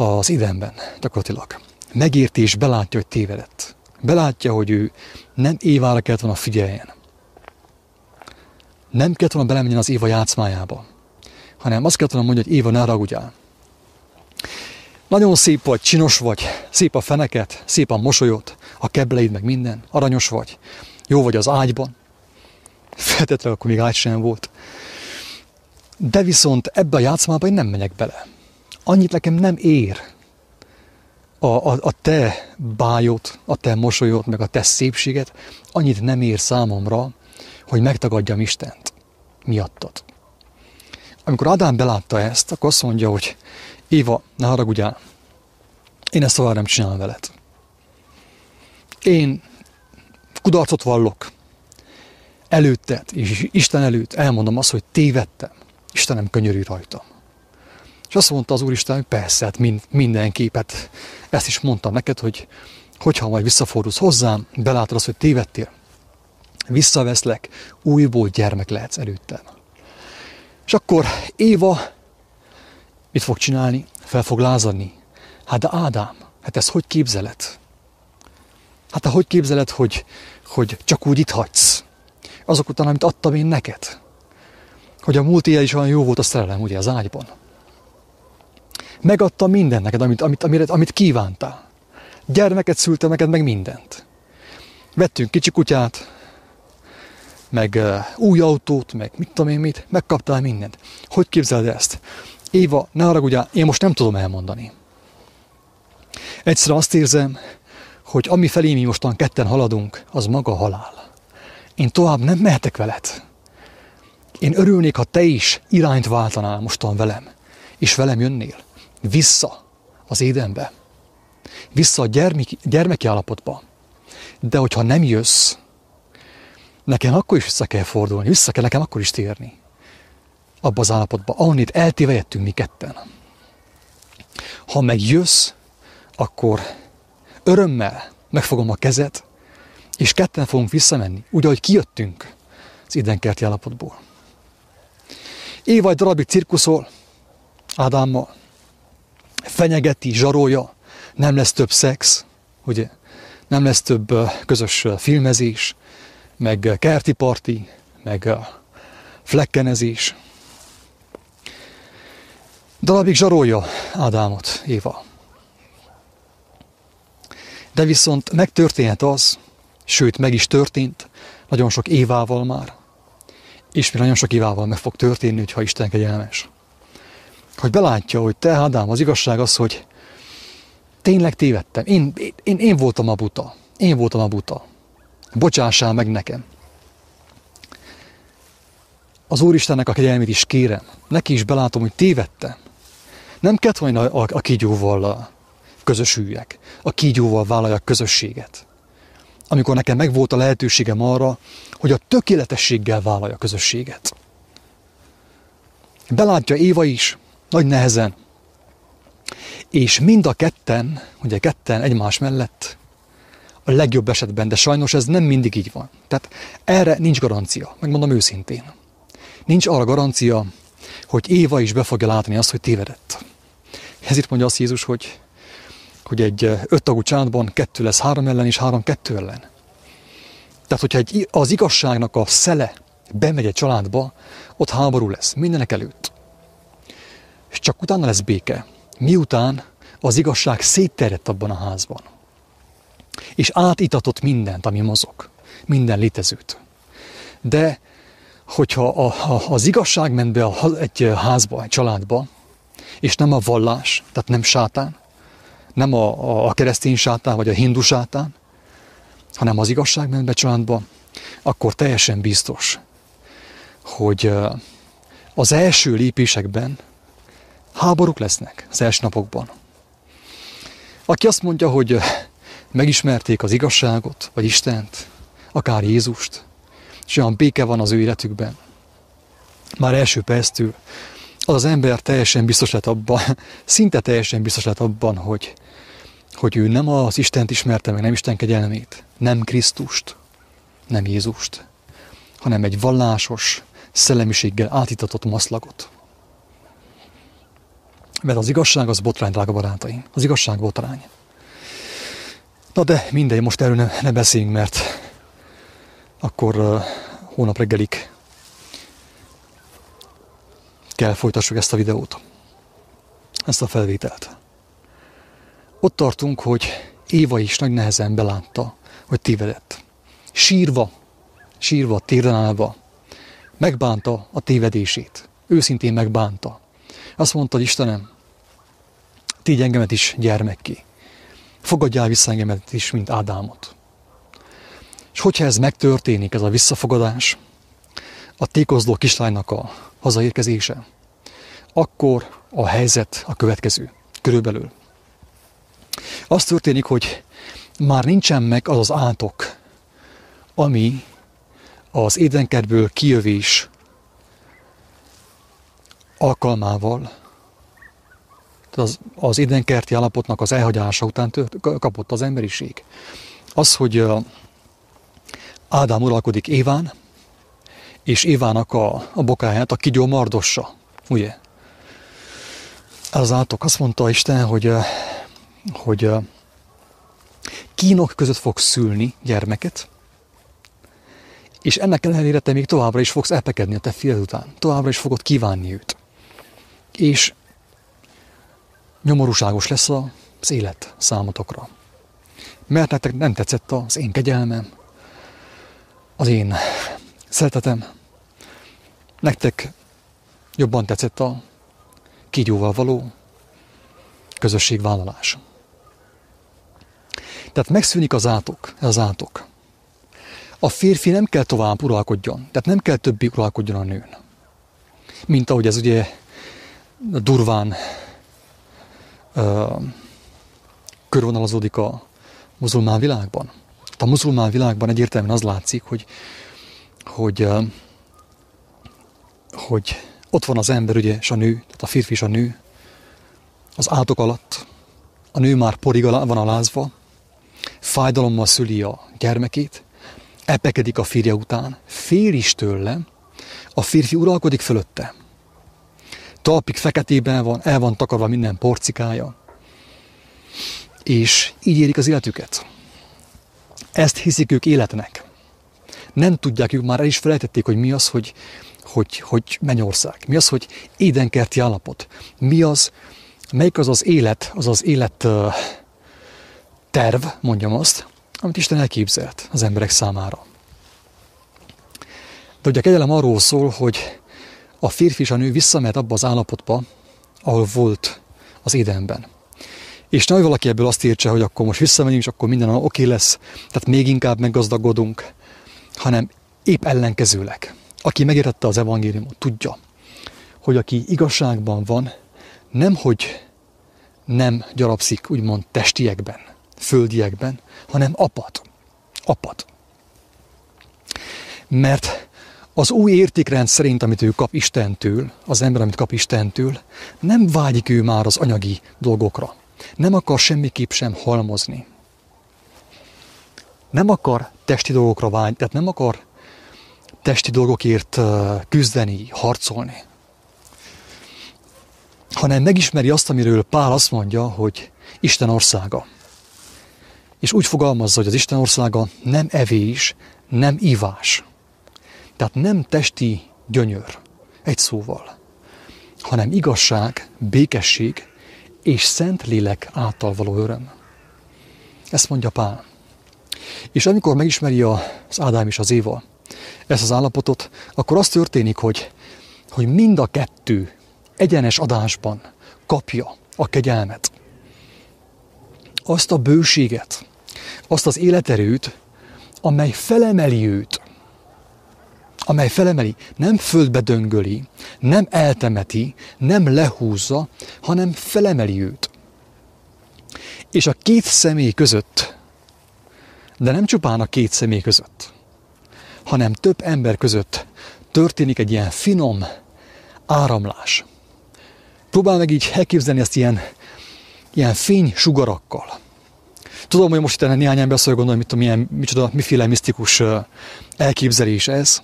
az édenben gyakorlatilag. Megérti és belátja, hogy tévedett. Belátja, hogy ő nem Évára kellett volna figyeljen. Nem kellett volna belemenjen az Éva játszmájába, hanem azt kellett volna mondani, hogy Éva, ne ragudjál. Nagyon szép vagy, csinos vagy, szép a feneket, szép a mosolyod, a kebleid meg minden, aranyos vagy, jó vagy az ágyban. Feltetve akkor még ágy sem volt. De viszont ebbe a játszmába én nem megyek bele. Annyit nekem nem ér a, a, a te bájot, a te mosolyot, meg a te szépséget, annyit nem ér számomra, hogy megtagadjam Istent miattad. Amikor Ádám belátta ezt, akkor azt mondja, hogy Éva, ne haragudjál, én ezt tovább nem csinálom veled. Én kudarcot vallok előtted, és Isten előtt elmondom azt, hogy tévedtem. Istenem könyörű rajtam. És azt mondta az Úristen, hogy persze, hát mind, mindenképp, hát ezt is mondtam neked, hogy hogyha majd visszafordulsz hozzám, belátod azt, hogy tévedtél, visszaveszlek, újból gyermek lehetsz előttem. És akkor Éva mit fog csinálni? Fel fog lázadni. Hát de Ádám, hát ez hogy képzeled? Hát te hogy képzeled, hogy, hogy csak úgy itt hagysz? Azok után, amit adtam én neked? Hogy a múlt is olyan jó volt a szerelem, ugye, az ágyban. Megadtam minden neked, amit, amit, amit, amit kívántál. Gyermeket szültem neked, meg mindent. Vettünk kicsi kutyát, meg uh, új autót, meg mit tudom én mit, megkaptál mindent. Hogy képzeled ezt? Éva, ne haragudjál, én most nem tudom elmondani. Egyszer azt érzem, hogy ami felé mi mostan ketten haladunk, az maga halál. Én tovább nem mehetek veled. Én örülnék, ha te is irányt váltanál mostan velem, és velem jönnél. Vissza az édenbe. Vissza a gyermeki, gyermeki állapotba. De hogyha nem jössz, nekem akkor is vissza kell fordulni, vissza kell nekem akkor is térni. Abba az állapotba, ahonnét eltévejettünk mi ketten. Ha megjössz, akkor örömmel megfogom a kezet, és ketten fogunk visszamenni, úgy, ahogy kijöttünk az idenkerti állapotból. Éva egy darabig cirkuszol Ádámmal, fenyegeti, zsarolja, nem lesz több szex, ugye, nem lesz több közös filmezés, meg kerti parti, meg flekkenezés. Darabig zsarolja Ádámot, Éva. De viszont megtörténhet az, sőt meg is történt, nagyon sok évával már, és mi nagyon sok évával meg fog történni, ha Isten kegyelmes. Hogy belátja, hogy te, Ádám, az igazság az, hogy tényleg tévedtem. Én, én, én voltam a buta. Én voltam a buta. Bocsássál meg nekem. Az Úristennek a kegyelmét is kérem. Neki is belátom, hogy tévedtem. Nem kellett volna a, a, a kígyóval közösüljek, a kígyóval vállaljak közösséget. Amikor nekem megvolt a lehetőségem arra, hogy a tökéletességgel vállalja közösséget. Belátja Éva is, nagy nehezen. És mind a ketten, ugye ketten egymás mellett, a legjobb esetben, de sajnos ez nem mindig így van. Tehát erre nincs garancia, megmondom őszintén. Nincs arra garancia, hogy Éva is be fogja látni azt, hogy tévedett. Ezért mondja azt Jézus, hogy hogy egy öttagú családban kettő lesz három ellen és három kettő ellen. Tehát, hogyha egy, az igazságnak a szele bemegy egy családba, ott háború lesz, mindenek előtt. És csak utána lesz béke. Miután az igazság szétterjedt abban a házban. És átitatott mindent, ami mozog. Minden létezőt. De, hogyha a, a, az igazság ment be a, egy házba, egy családba, és nem a vallás, tehát nem sátán, nem a, a keresztény sátán vagy a hindu sátán, hanem az igazság ment be családba, akkor teljesen biztos, hogy az első lépésekben háborúk lesznek az első napokban. Aki azt mondja, hogy megismerték az igazságot, vagy Istent, akár Jézust, és olyan béke van az ő életükben, már első perctől, az az ember teljesen biztos lett abban, szinte teljesen biztos lett abban, hogy, hogy ő nem az Istent ismerte meg, nem Isten kegyelmét, nem Krisztust, nem Jézust, hanem egy vallásos, szellemiséggel átitatott maszlagot. Mert az igazság az botrány, drága barátaim. Az igazság botrány. Na de mindegy, most erről ne, ne beszéljünk, mert akkor uh, hónap reggelig kell folytassuk ezt a videót, ezt a felvételt. Ott tartunk, hogy Éva is nagy nehezen belátta, hogy tévedett. Sírva, sírva, térden megbánta a tévedését. Őszintén megbánta. Azt mondta, hogy Istenem, tégy engemet is gyermekké. Fogadjál vissza engemet is, mint Ádámot. És hogyha ez megtörténik, ez a visszafogadás, a tékozló kislánynak a hazaérkezése, akkor a helyzet a következő, körülbelül. Az történik, hogy már nincsen meg az az átok, ami az édenkertből kijövés alkalmával az, az édenkerti állapotnak az elhagyása után tört, kapott az emberiség. Az, hogy Ádám uralkodik Éván, és Évának a, a bokáját a kigyó mardossa, ugye? Az átok azt mondta Isten, hogy, hogy kínok között fogsz szülni gyermeket, és ennek ellenére te még továbbra is fogsz elpekedni a te fiad után. Továbbra is fogod kívánni őt. És nyomorúságos lesz az élet számotokra. Mert nektek nem tetszett az én kegyelmem, az én szeretetem. Nektek jobban tetszett a kígyóval való közösségvállalás. Tehát megszűnik az átok, az átok. A férfi nem kell tovább uralkodjon, tehát nem kell többi uralkodjon a nőn. Mint ahogy ez ugye durván ö, körvonalazódik a muzulmán világban. A muzulmán világban egyértelműen az látszik, hogy, hogy, ö, hogy ott van az ember, ugye, és a nő, tehát a férfi és a nő, az átok alatt. A nő már porig van alázva, fájdalommal szüli a gyermekét, epekedik a férje után, fél is tőle, a férfi uralkodik fölötte. Talpig feketében van, el van takarva minden porcikája, és így érik az életüket. Ezt hiszik ők életnek. Nem tudják, ők már el is felejtették, hogy mi az, hogy, hogy, hogy mennyország. Mi az, hogy édenkerti állapot. Mi az, melyik az az élet, az az élet terv, mondjam azt, amit Isten elképzelt az emberek számára. De ugye a kegyelem arról szól, hogy a férfi és a nő visszamehet abba az állapotba, ahol volt az édenben. És nehogy valaki ebből azt értse, hogy akkor most visszamegyünk, és akkor minden oké okay lesz, tehát még inkább meggazdagodunk, hanem épp ellenkezőleg. Aki megértette az evangéliumot, tudja, hogy aki igazságban van, nem hogy nem gyarapszik úgymond testiekben, földiekben, hanem apad. Apad. Mert az új értékrend szerint, amit ő kap Istentől, az ember, amit kap Istentől, nem vágyik ő már az anyagi dolgokra. Nem akar semmiképp sem halmozni. Nem akar testi dolgokra vágyni, tehát nem akar testi dolgokért küzdeni, harcolni. Hanem megismeri azt, amiről Pál azt mondja, hogy Isten országa. És úgy fogalmazza, hogy az Isten országa nem evés, nem ivás. Tehát nem testi gyönyör, egy szóval, hanem igazság, békesség és szent lélek által való öröm. Ezt mondja Pál. És amikor megismeri az Ádám és az Éva ezt az állapotot, akkor az történik, hogy, hogy mind a kettő egyenes adásban kapja a kegyelmet. Azt a bőséget, azt az életerőt, amely felemeli őt, amely felemeli, nem földbe döngöli, nem eltemeti, nem lehúzza, hanem felemeli őt. És a két személy között, de nem csupán a két személy között, hanem több ember között történik egy ilyen finom áramlás. Próbál meg így elképzelni ezt ilyen, ilyen fénysugarakkal. Tudom, hogy most itt néhány ember szól, gondolom, mit tudom, milyen, micsoda, miféle misztikus elképzelés ez.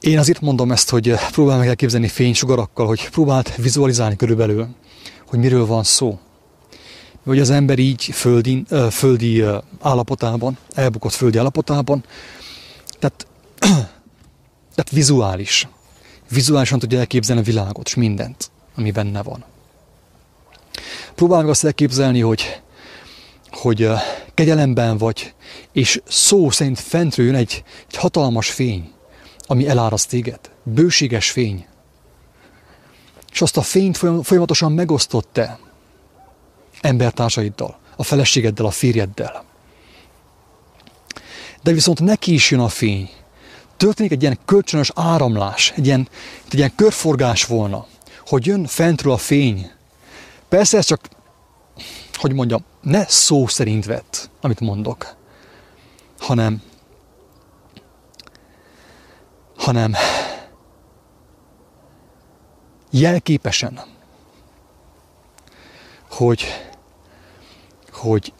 Én azért mondom ezt, hogy próbál meg elképzelni fénysugarakkal, hogy próbált vizualizálni körülbelül, hogy miről van szó. Hogy az ember így földi, földi állapotában, elbukott földi állapotában, tehát, tehát vizuális. Vizuálisan tudja elképzelni a világot, és mindent, ami benne van. Próbál meg azt elképzelni, hogy, hogy kegyelemben vagy, és szó szerint fentről jön egy, egy hatalmas fény, ami eláraszt téged. Bőséges fény. És azt a fényt folyamatosan megosztott te embertársaiddal, a feleségeddel, a férjeddel. De viszont neki is jön a fény. Történik egy ilyen kölcsönös áramlás, egy ilyen, egy ilyen körforgás volna, hogy jön fentről a fény. Persze ez csak, hogy mondjam, ne szó szerint vett, amit mondok, hanem hanem jelképesen. hogy, hogy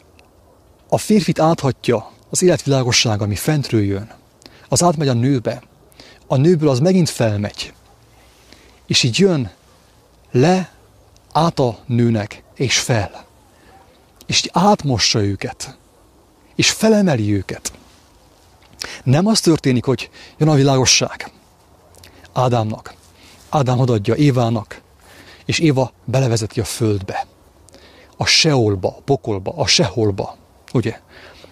a férfit áthatja az életvilágosság, ami fentről jön, az átmegy a nőbe, a nőből az megint felmegy, és így jön le át a nőnek, és fel. És átmossa őket, és felemeli őket. Nem az történik, hogy jön a világosság Ádámnak. Ádám adja Évának, és Éva belevezeti a földbe. A seolba, a pokolba, a seholba. Ugye?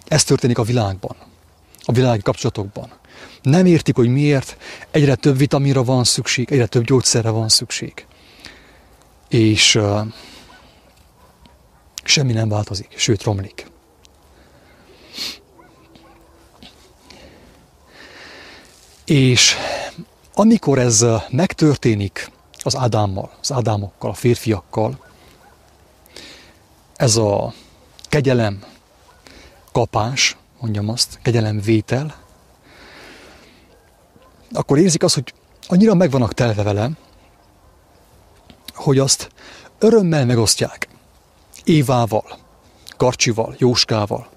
Ez történik a világban, a világi kapcsolatokban. Nem értik, hogy miért egyre több vitaminra van szükség, egyre több gyógyszerre van szükség. És uh, semmi nem változik, sőt romlik. És amikor ez megtörténik az Ádámmal, az Ádámokkal, a férfiakkal, ez a kegyelem kapás, mondjam azt, kegyelem vétel, akkor érzik azt, hogy annyira meg vannak telve vele, hogy azt örömmel megosztják Évával, Karcsival, Jóskával,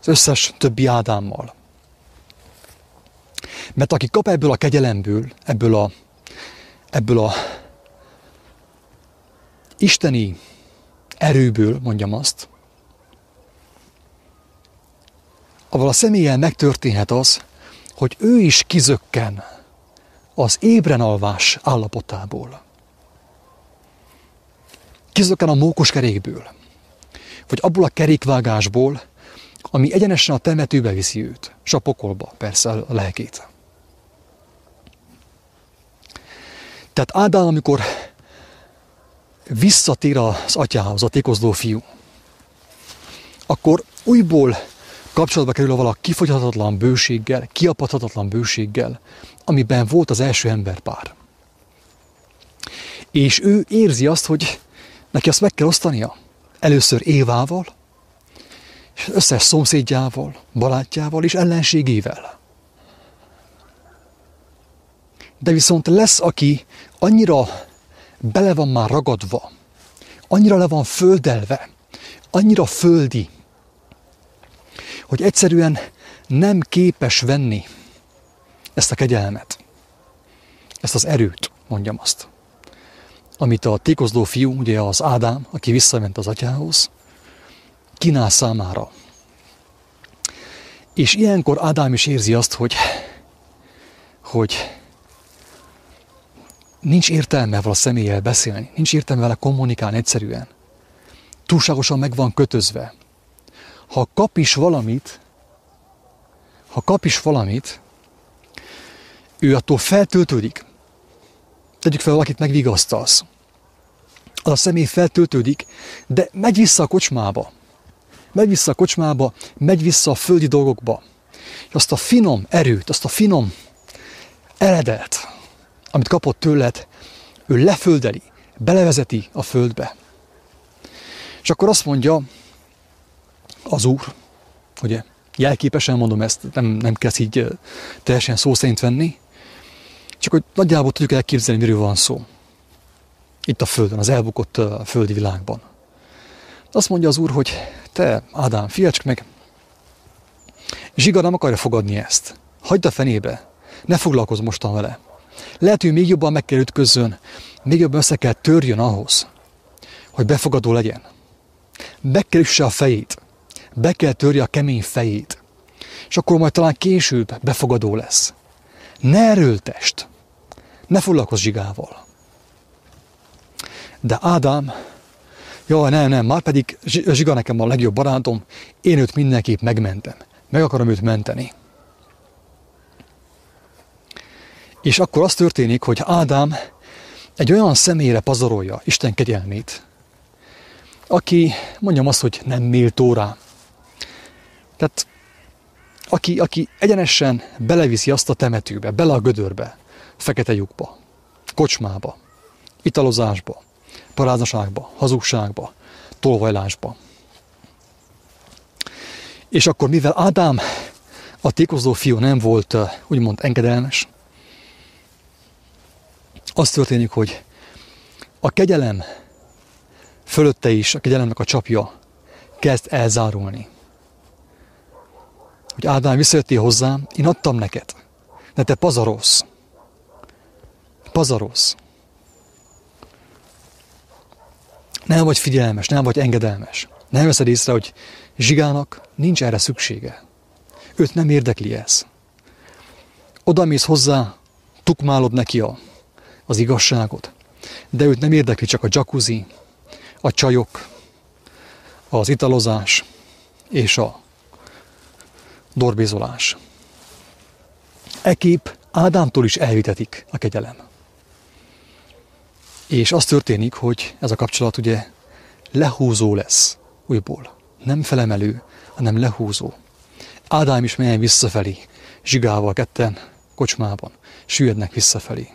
az összes többi Ádámmal. Mert aki kap ebből a kegyelemből, ebből a, ebből a isteni erőből, mondjam azt, avval a személyen megtörténhet az, hogy ő is kizökken az ébren alvás állapotából. Kizökken a mókos kerékből, vagy abból a kerékvágásból, ami egyenesen a temetőbe viszi őt, és a pokolba persze a lelkét. Tehát Ádám, amikor visszatér az atyához, a tékozló fiú, akkor újból kapcsolatba kerül a kifogyhatatlan bőséggel, kiapadhatatlan bőséggel, amiben volt az első emberpár. És ő érzi azt, hogy neki azt meg kell osztania. Először Évával, és összes szomszédjával, barátjával és ellenségével. De viszont lesz, aki annyira bele van már ragadva, annyira le van földelve, annyira földi, hogy egyszerűen nem képes venni ezt a kegyelmet, ezt az erőt, mondjam azt, amit a tékozló fiú, ugye az Ádám, aki visszament az atyához, kínál számára. És ilyenkor Ádám is érzi azt, hogy, hogy nincs értelme vele a személlyel beszélni, nincs értelme vele kommunikálni egyszerűen. Túlságosan meg van kötözve. Ha kap is valamit, ha kap is valamit, ő attól feltöltődik. Tegyük fel, valakit megvigasztalsz. Az a személy feltöltődik, de megy vissza a kocsmába. Megy vissza a kocsmába, megy vissza a földi dolgokba. És azt a finom erőt, azt a finom eredelt, amit kapott tőled, ő leföldeli, belevezeti a földbe. És akkor azt mondja az Úr, ugye, jelképesen mondom ezt, nem, nem kell így teljesen szó szerint venni, csak hogy nagyjából tudjuk elképzelni, miről van szó. Itt a Földön, az elbukott földi világban. Azt mondja az Úr, hogy te, Ádám, fiacsk meg, Zsiga nem akarja fogadni ezt. Hagyd a fenébe, ne foglalkozz mostan vele. Lehet, hogy még jobban meg kell ütközzön, még jobban össze kell törjön ahhoz, hogy befogadó legyen. Be kell üsse a fejét, be kell törje a kemény fejét, és akkor majd talán később befogadó lesz. Ne erőltest, ne foglalkozz zsigával. De Ádám, jaj, nem, nem, már pedig zsiga nekem a legjobb barátom, én őt mindenképp megmentem. Meg akarom őt menteni. És akkor az történik, hogy Ádám egy olyan személyre pazarolja Isten kegyelmét, aki, mondjam azt, hogy nem méltó rá. Tehát aki, aki egyenesen beleviszi azt a temetőbe, bele a gödörbe, fekete lyukba, kocsmába, italozásba, paráznaságba, hazugságba, tolvajlásba. És akkor mivel Ádám, a tékozó fiú nem volt úgymond engedelmes, az történik, hogy a kegyelem fölötte is a kegyelemnek a csapja kezd elzárulni. Hogy Ádám visszajöttél hozzám, én adtam neked, de te pazarolsz. Pazarolsz. Nem vagy figyelmes, nem vagy engedelmes. Nem veszed észre, hogy Zsigának nincs erre szüksége. Őt nem érdekli ez. Oda mész hozzá, tukmálod neki a, az igazságot, de őt nem érdekli csak a jacuzzi, a csajok, az italozás és a dorbézolás. Ekép Ádámtól is elvitetik a kegyelem. És az történik, hogy ez a kapcsolat ugye lehúzó lesz újból. Nem felemelő, hanem lehúzó. Ádám is melyen visszafelé, zsigával ketten kocsmában, süllyednek visszafelé.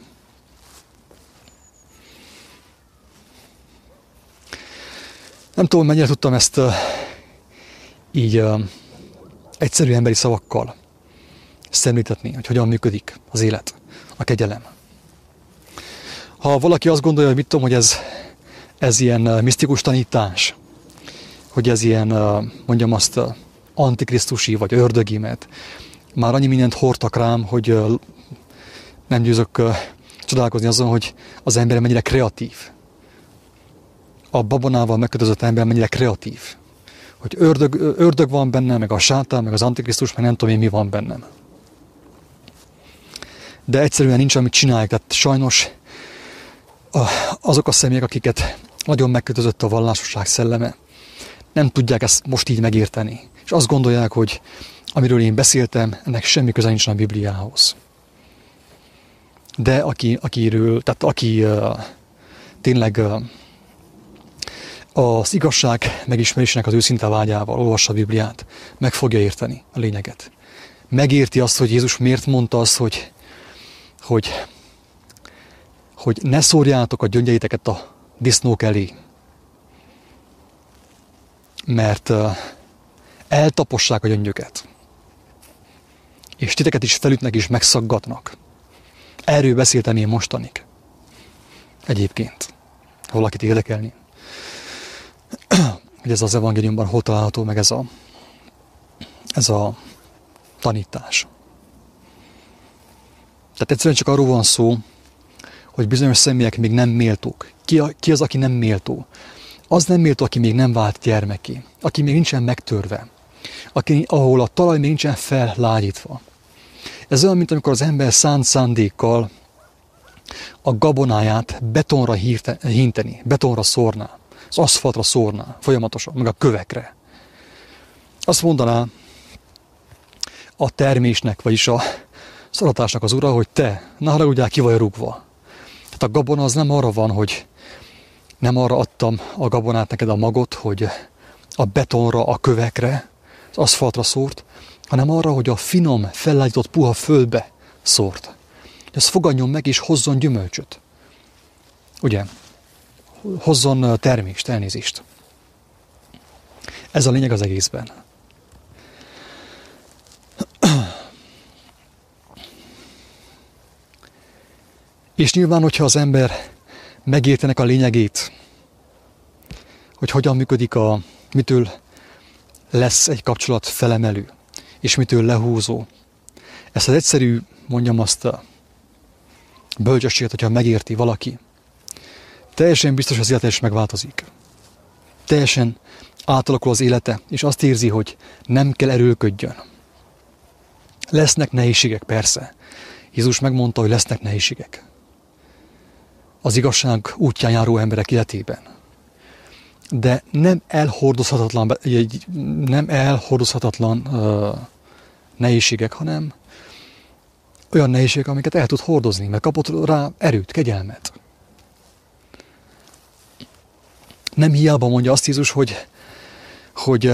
Nem tudom, mennyire tudtam ezt uh, így uh, egyszerű emberi szavakkal szemlítetni, hogy hogyan működik az élet, a kegyelem. Ha valaki azt gondolja, hogy mit tudom, hogy ez, ez ilyen uh, misztikus tanítás, hogy ez ilyen, uh, mondjam azt, uh, antikrisztusi vagy ördögi, mert már annyi mindent hordtak rám, hogy nem győzök csodálkozni azon, hogy az ember mennyire kreatív a babonával megkötözött ember mennyire kreatív. Hogy ördög, ördög van benne, meg a sátán, meg az antikrisztus, meg nem tudom én mi van bennem. De egyszerűen nincs, amit csinálják. Tehát sajnos azok a személyek, akiket nagyon megkötözött a vallásosság szelleme, nem tudják ezt most így megérteni. És azt gondolják, hogy amiről én beszéltem, ennek semmi köze nincs a Bibliához. De aki, akiről, tehát aki uh, tényleg uh, az igazság megismerésének az őszinte vágyával olvassa a Bibliát, meg fogja érteni a lényeget. Megérti azt, hogy Jézus miért mondta azt, hogy, hogy, hogy ne szórjátok a gyöngyeiteket a disznók elé, mert eltapossák a gyöngyöket, és titeket is felütnek és megszaggatnak. Erről beszéltem én mostanig. Egyébként, ha valakit érdekelni hogy ez az evangéliumban hol található meg ez a, ez a tanítás. Tehát egyszerűen csak arról van szó, hogy bizonyos személyek még nem méltók. Ki, a, ki az, aki nem méltó? Az nem méltó, aki még nem vált gyermeki, aki még nincsen megtörve, aki, ahol a talaj még nincsen fellágyítva. Ez olyan, mint amikor az ember szánt szándékkal a gabonáját betonra hírte, hinteni, betonra szórná az aszfaltra szórná folyamatosan, meg a kövekre. Azt mondaná a termésnek, vagyis a szaratásnak az ura, hogy te, ne haragudjál, ki vagy rúgva. A gabona az nem arra van, hogy nem arra adtam a gabonát neked a magot, hogy a betonra, a kövekre, az aszfaltra szórt, hanem arra, hogy a finom, fellágyított puha földbe szórt. Hogy ez fogadjon meg és hozzon gyümölcsöt. Ugye? hozzon termést, elnézést. Ez a lényeg az egészben. És nyilván, hogyha az ember megértenek a lényegét, hogy hogyan működik a, mitől lesz egy kapcsolat felemelő, és mitől lehúzó. Ezt az egyszerű, mondjam azt a bölcsességet, hogyha megérti valaki, teljesen biztos, az élete is megváltozik. Teljesen átalakul az élete, és azt érzi, hogy nem kell erőlködjön. Lesznek nehézségek, persze. Jézus megmondta, hogy lesznek nehézségek. Az igazság útján járó emberek életében. De nem elhordozhatatlan, nem elhordozhatatlan uh, nehézségek, hanem olyan nehézségek, amiket el tud hordozni, mert kapott rá erőt, kegyelmet. Nem hiába mondja azt Jézus, hogy, hogy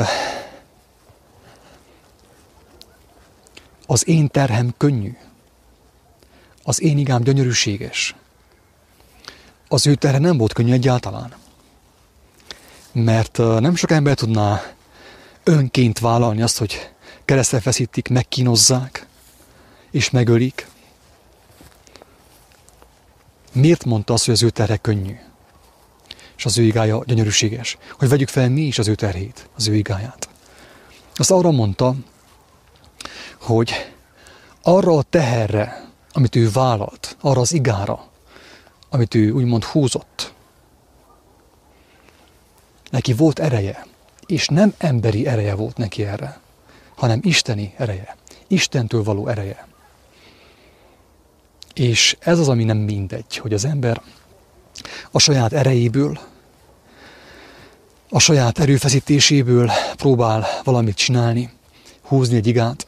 az én terhem könnyű, az én igám gyönyörűséges. Az ő terhe nem volt könnyű egyáltalán. Mert nem sok ember tudná önként vállalni azt, hogy keresztre feszítik, megkínozzák, és megölik. Miért mondta azt, hogy az ő terhe könnyű? és az ő igája gyönyörűséges, hogy vegyük fel mi is az ő terhét, az ő igáját. Azt arra mondta, hogy arra a teherre, amit ő vállalt, arra az igára, amit ő úgymond húzott, neki volt ereje, és nem emberi ereje volt neki erre, hanem isteni ereje, Istentől való ereje. És ez az, ami nem mindegy, hogy az ember a saját erejéből, a saját erőfeszítéséből próbál valamit csinálni, húzni egy igát,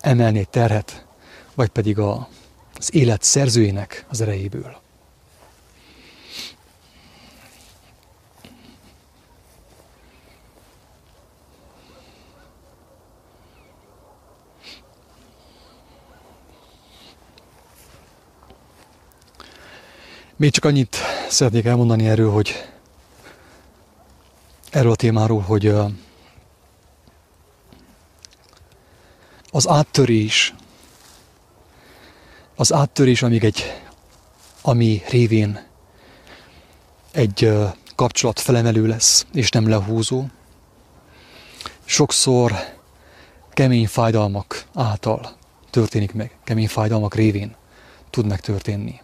emelni egy terhet, vagy pedig a, az élet szerzőjének az erejéből. Még csak annyit szeretnék elmondani erről, hogy erről a témáról, hogy az áttörés, az áttörés, amíg egy, ami révén egy kapcsolat felemelő lesz, és nem lehúzó, sokszor kemény fájdalmak által történik meg, kemény fájdalmak révén tud megtörténni.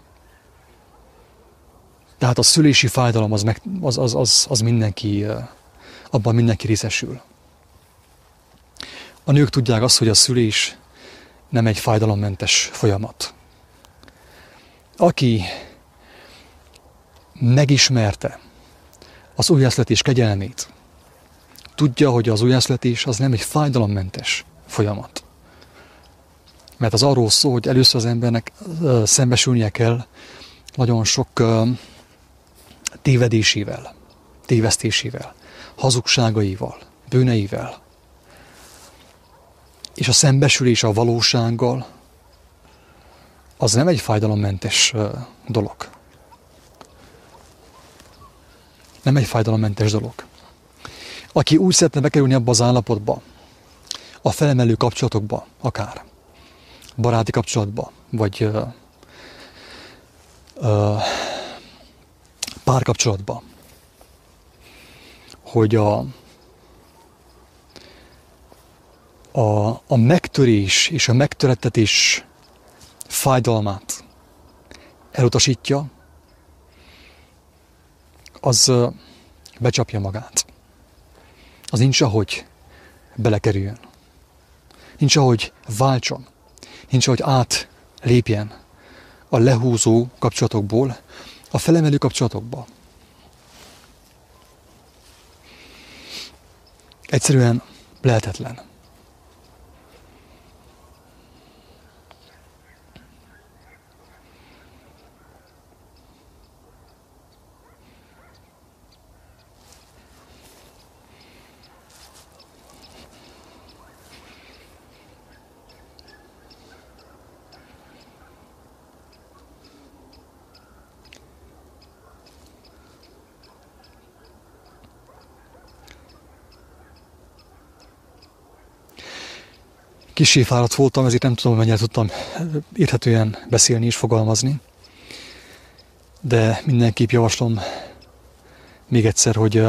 Tehát a szülési fájdalom az, meg, az, az, az, az mindenki, abban mindenki részesül. A nők tudják azt, hogy a szülés nem egy fájdalommentes folyamat. Aki megismerte az újjászletés kegyelmét, tudja, hogy az újjászletés az nem egy fájdalommentes folyamat. Mert az arról szól, hogy először az embernek szembesülnie kell nagyon sok tévedésével, tévesztésével, hazugságaival, bűneivel. És a szembesülés a valósággal, az nem egy fájdalommentes dolog. Nem egy fájdalommentes dolog. Aki úgy szeretne bekerülni abba az állapotba, a felemelő kapcsolatokba, akár baráti kapcsolatba, vagy uh, uh, párkapcsolatban, hogy a, a, a megtörés és a megtörettetés fájdalmát elutasítja, az becsapja magát. Az nincs ahogy belekerüljön. Nincs ahogy váltson. Nincs ahogy átlépjen a lehúzó kapcsolatokból a felemelő kapcsolatokba. Egyszerűen lehetetlen. Kicsi fáradt voltam, ezért nem tudom, mennyire tudtam érthetően beszélni és fogalmazni. De mindenképp javaslom még egyszer, hogy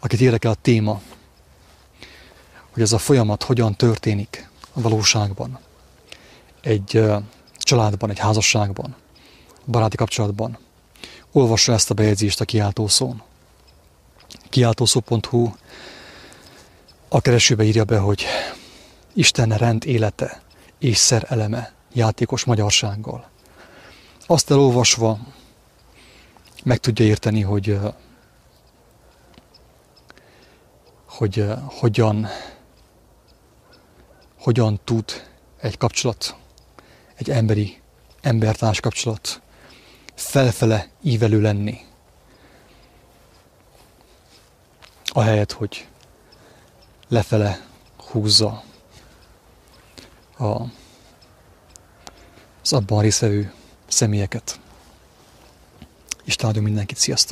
akit érdekel a téma, hogy ez a folyamat hogyan történik a valóságban, egy családban, egy házasságban, baráti kapcsolatban, olvassa ezt a bejegyzést a kiáltószón. Kiáltószó.hu a keresőbe írja be, hogy Isten rend élete és szer eleme játékos magyarsággal. Azt elolvasva meg tudja érteni, hogy, hogy hogyan, hogyan tud egy kapcsolat, egy emberi, embertárs kapcsolat felfele ívelő lenni. Ahelyett, hogy lefele húzza a, az abban részvevő személyeket. Isten áldjon mindenkit, sziasztok!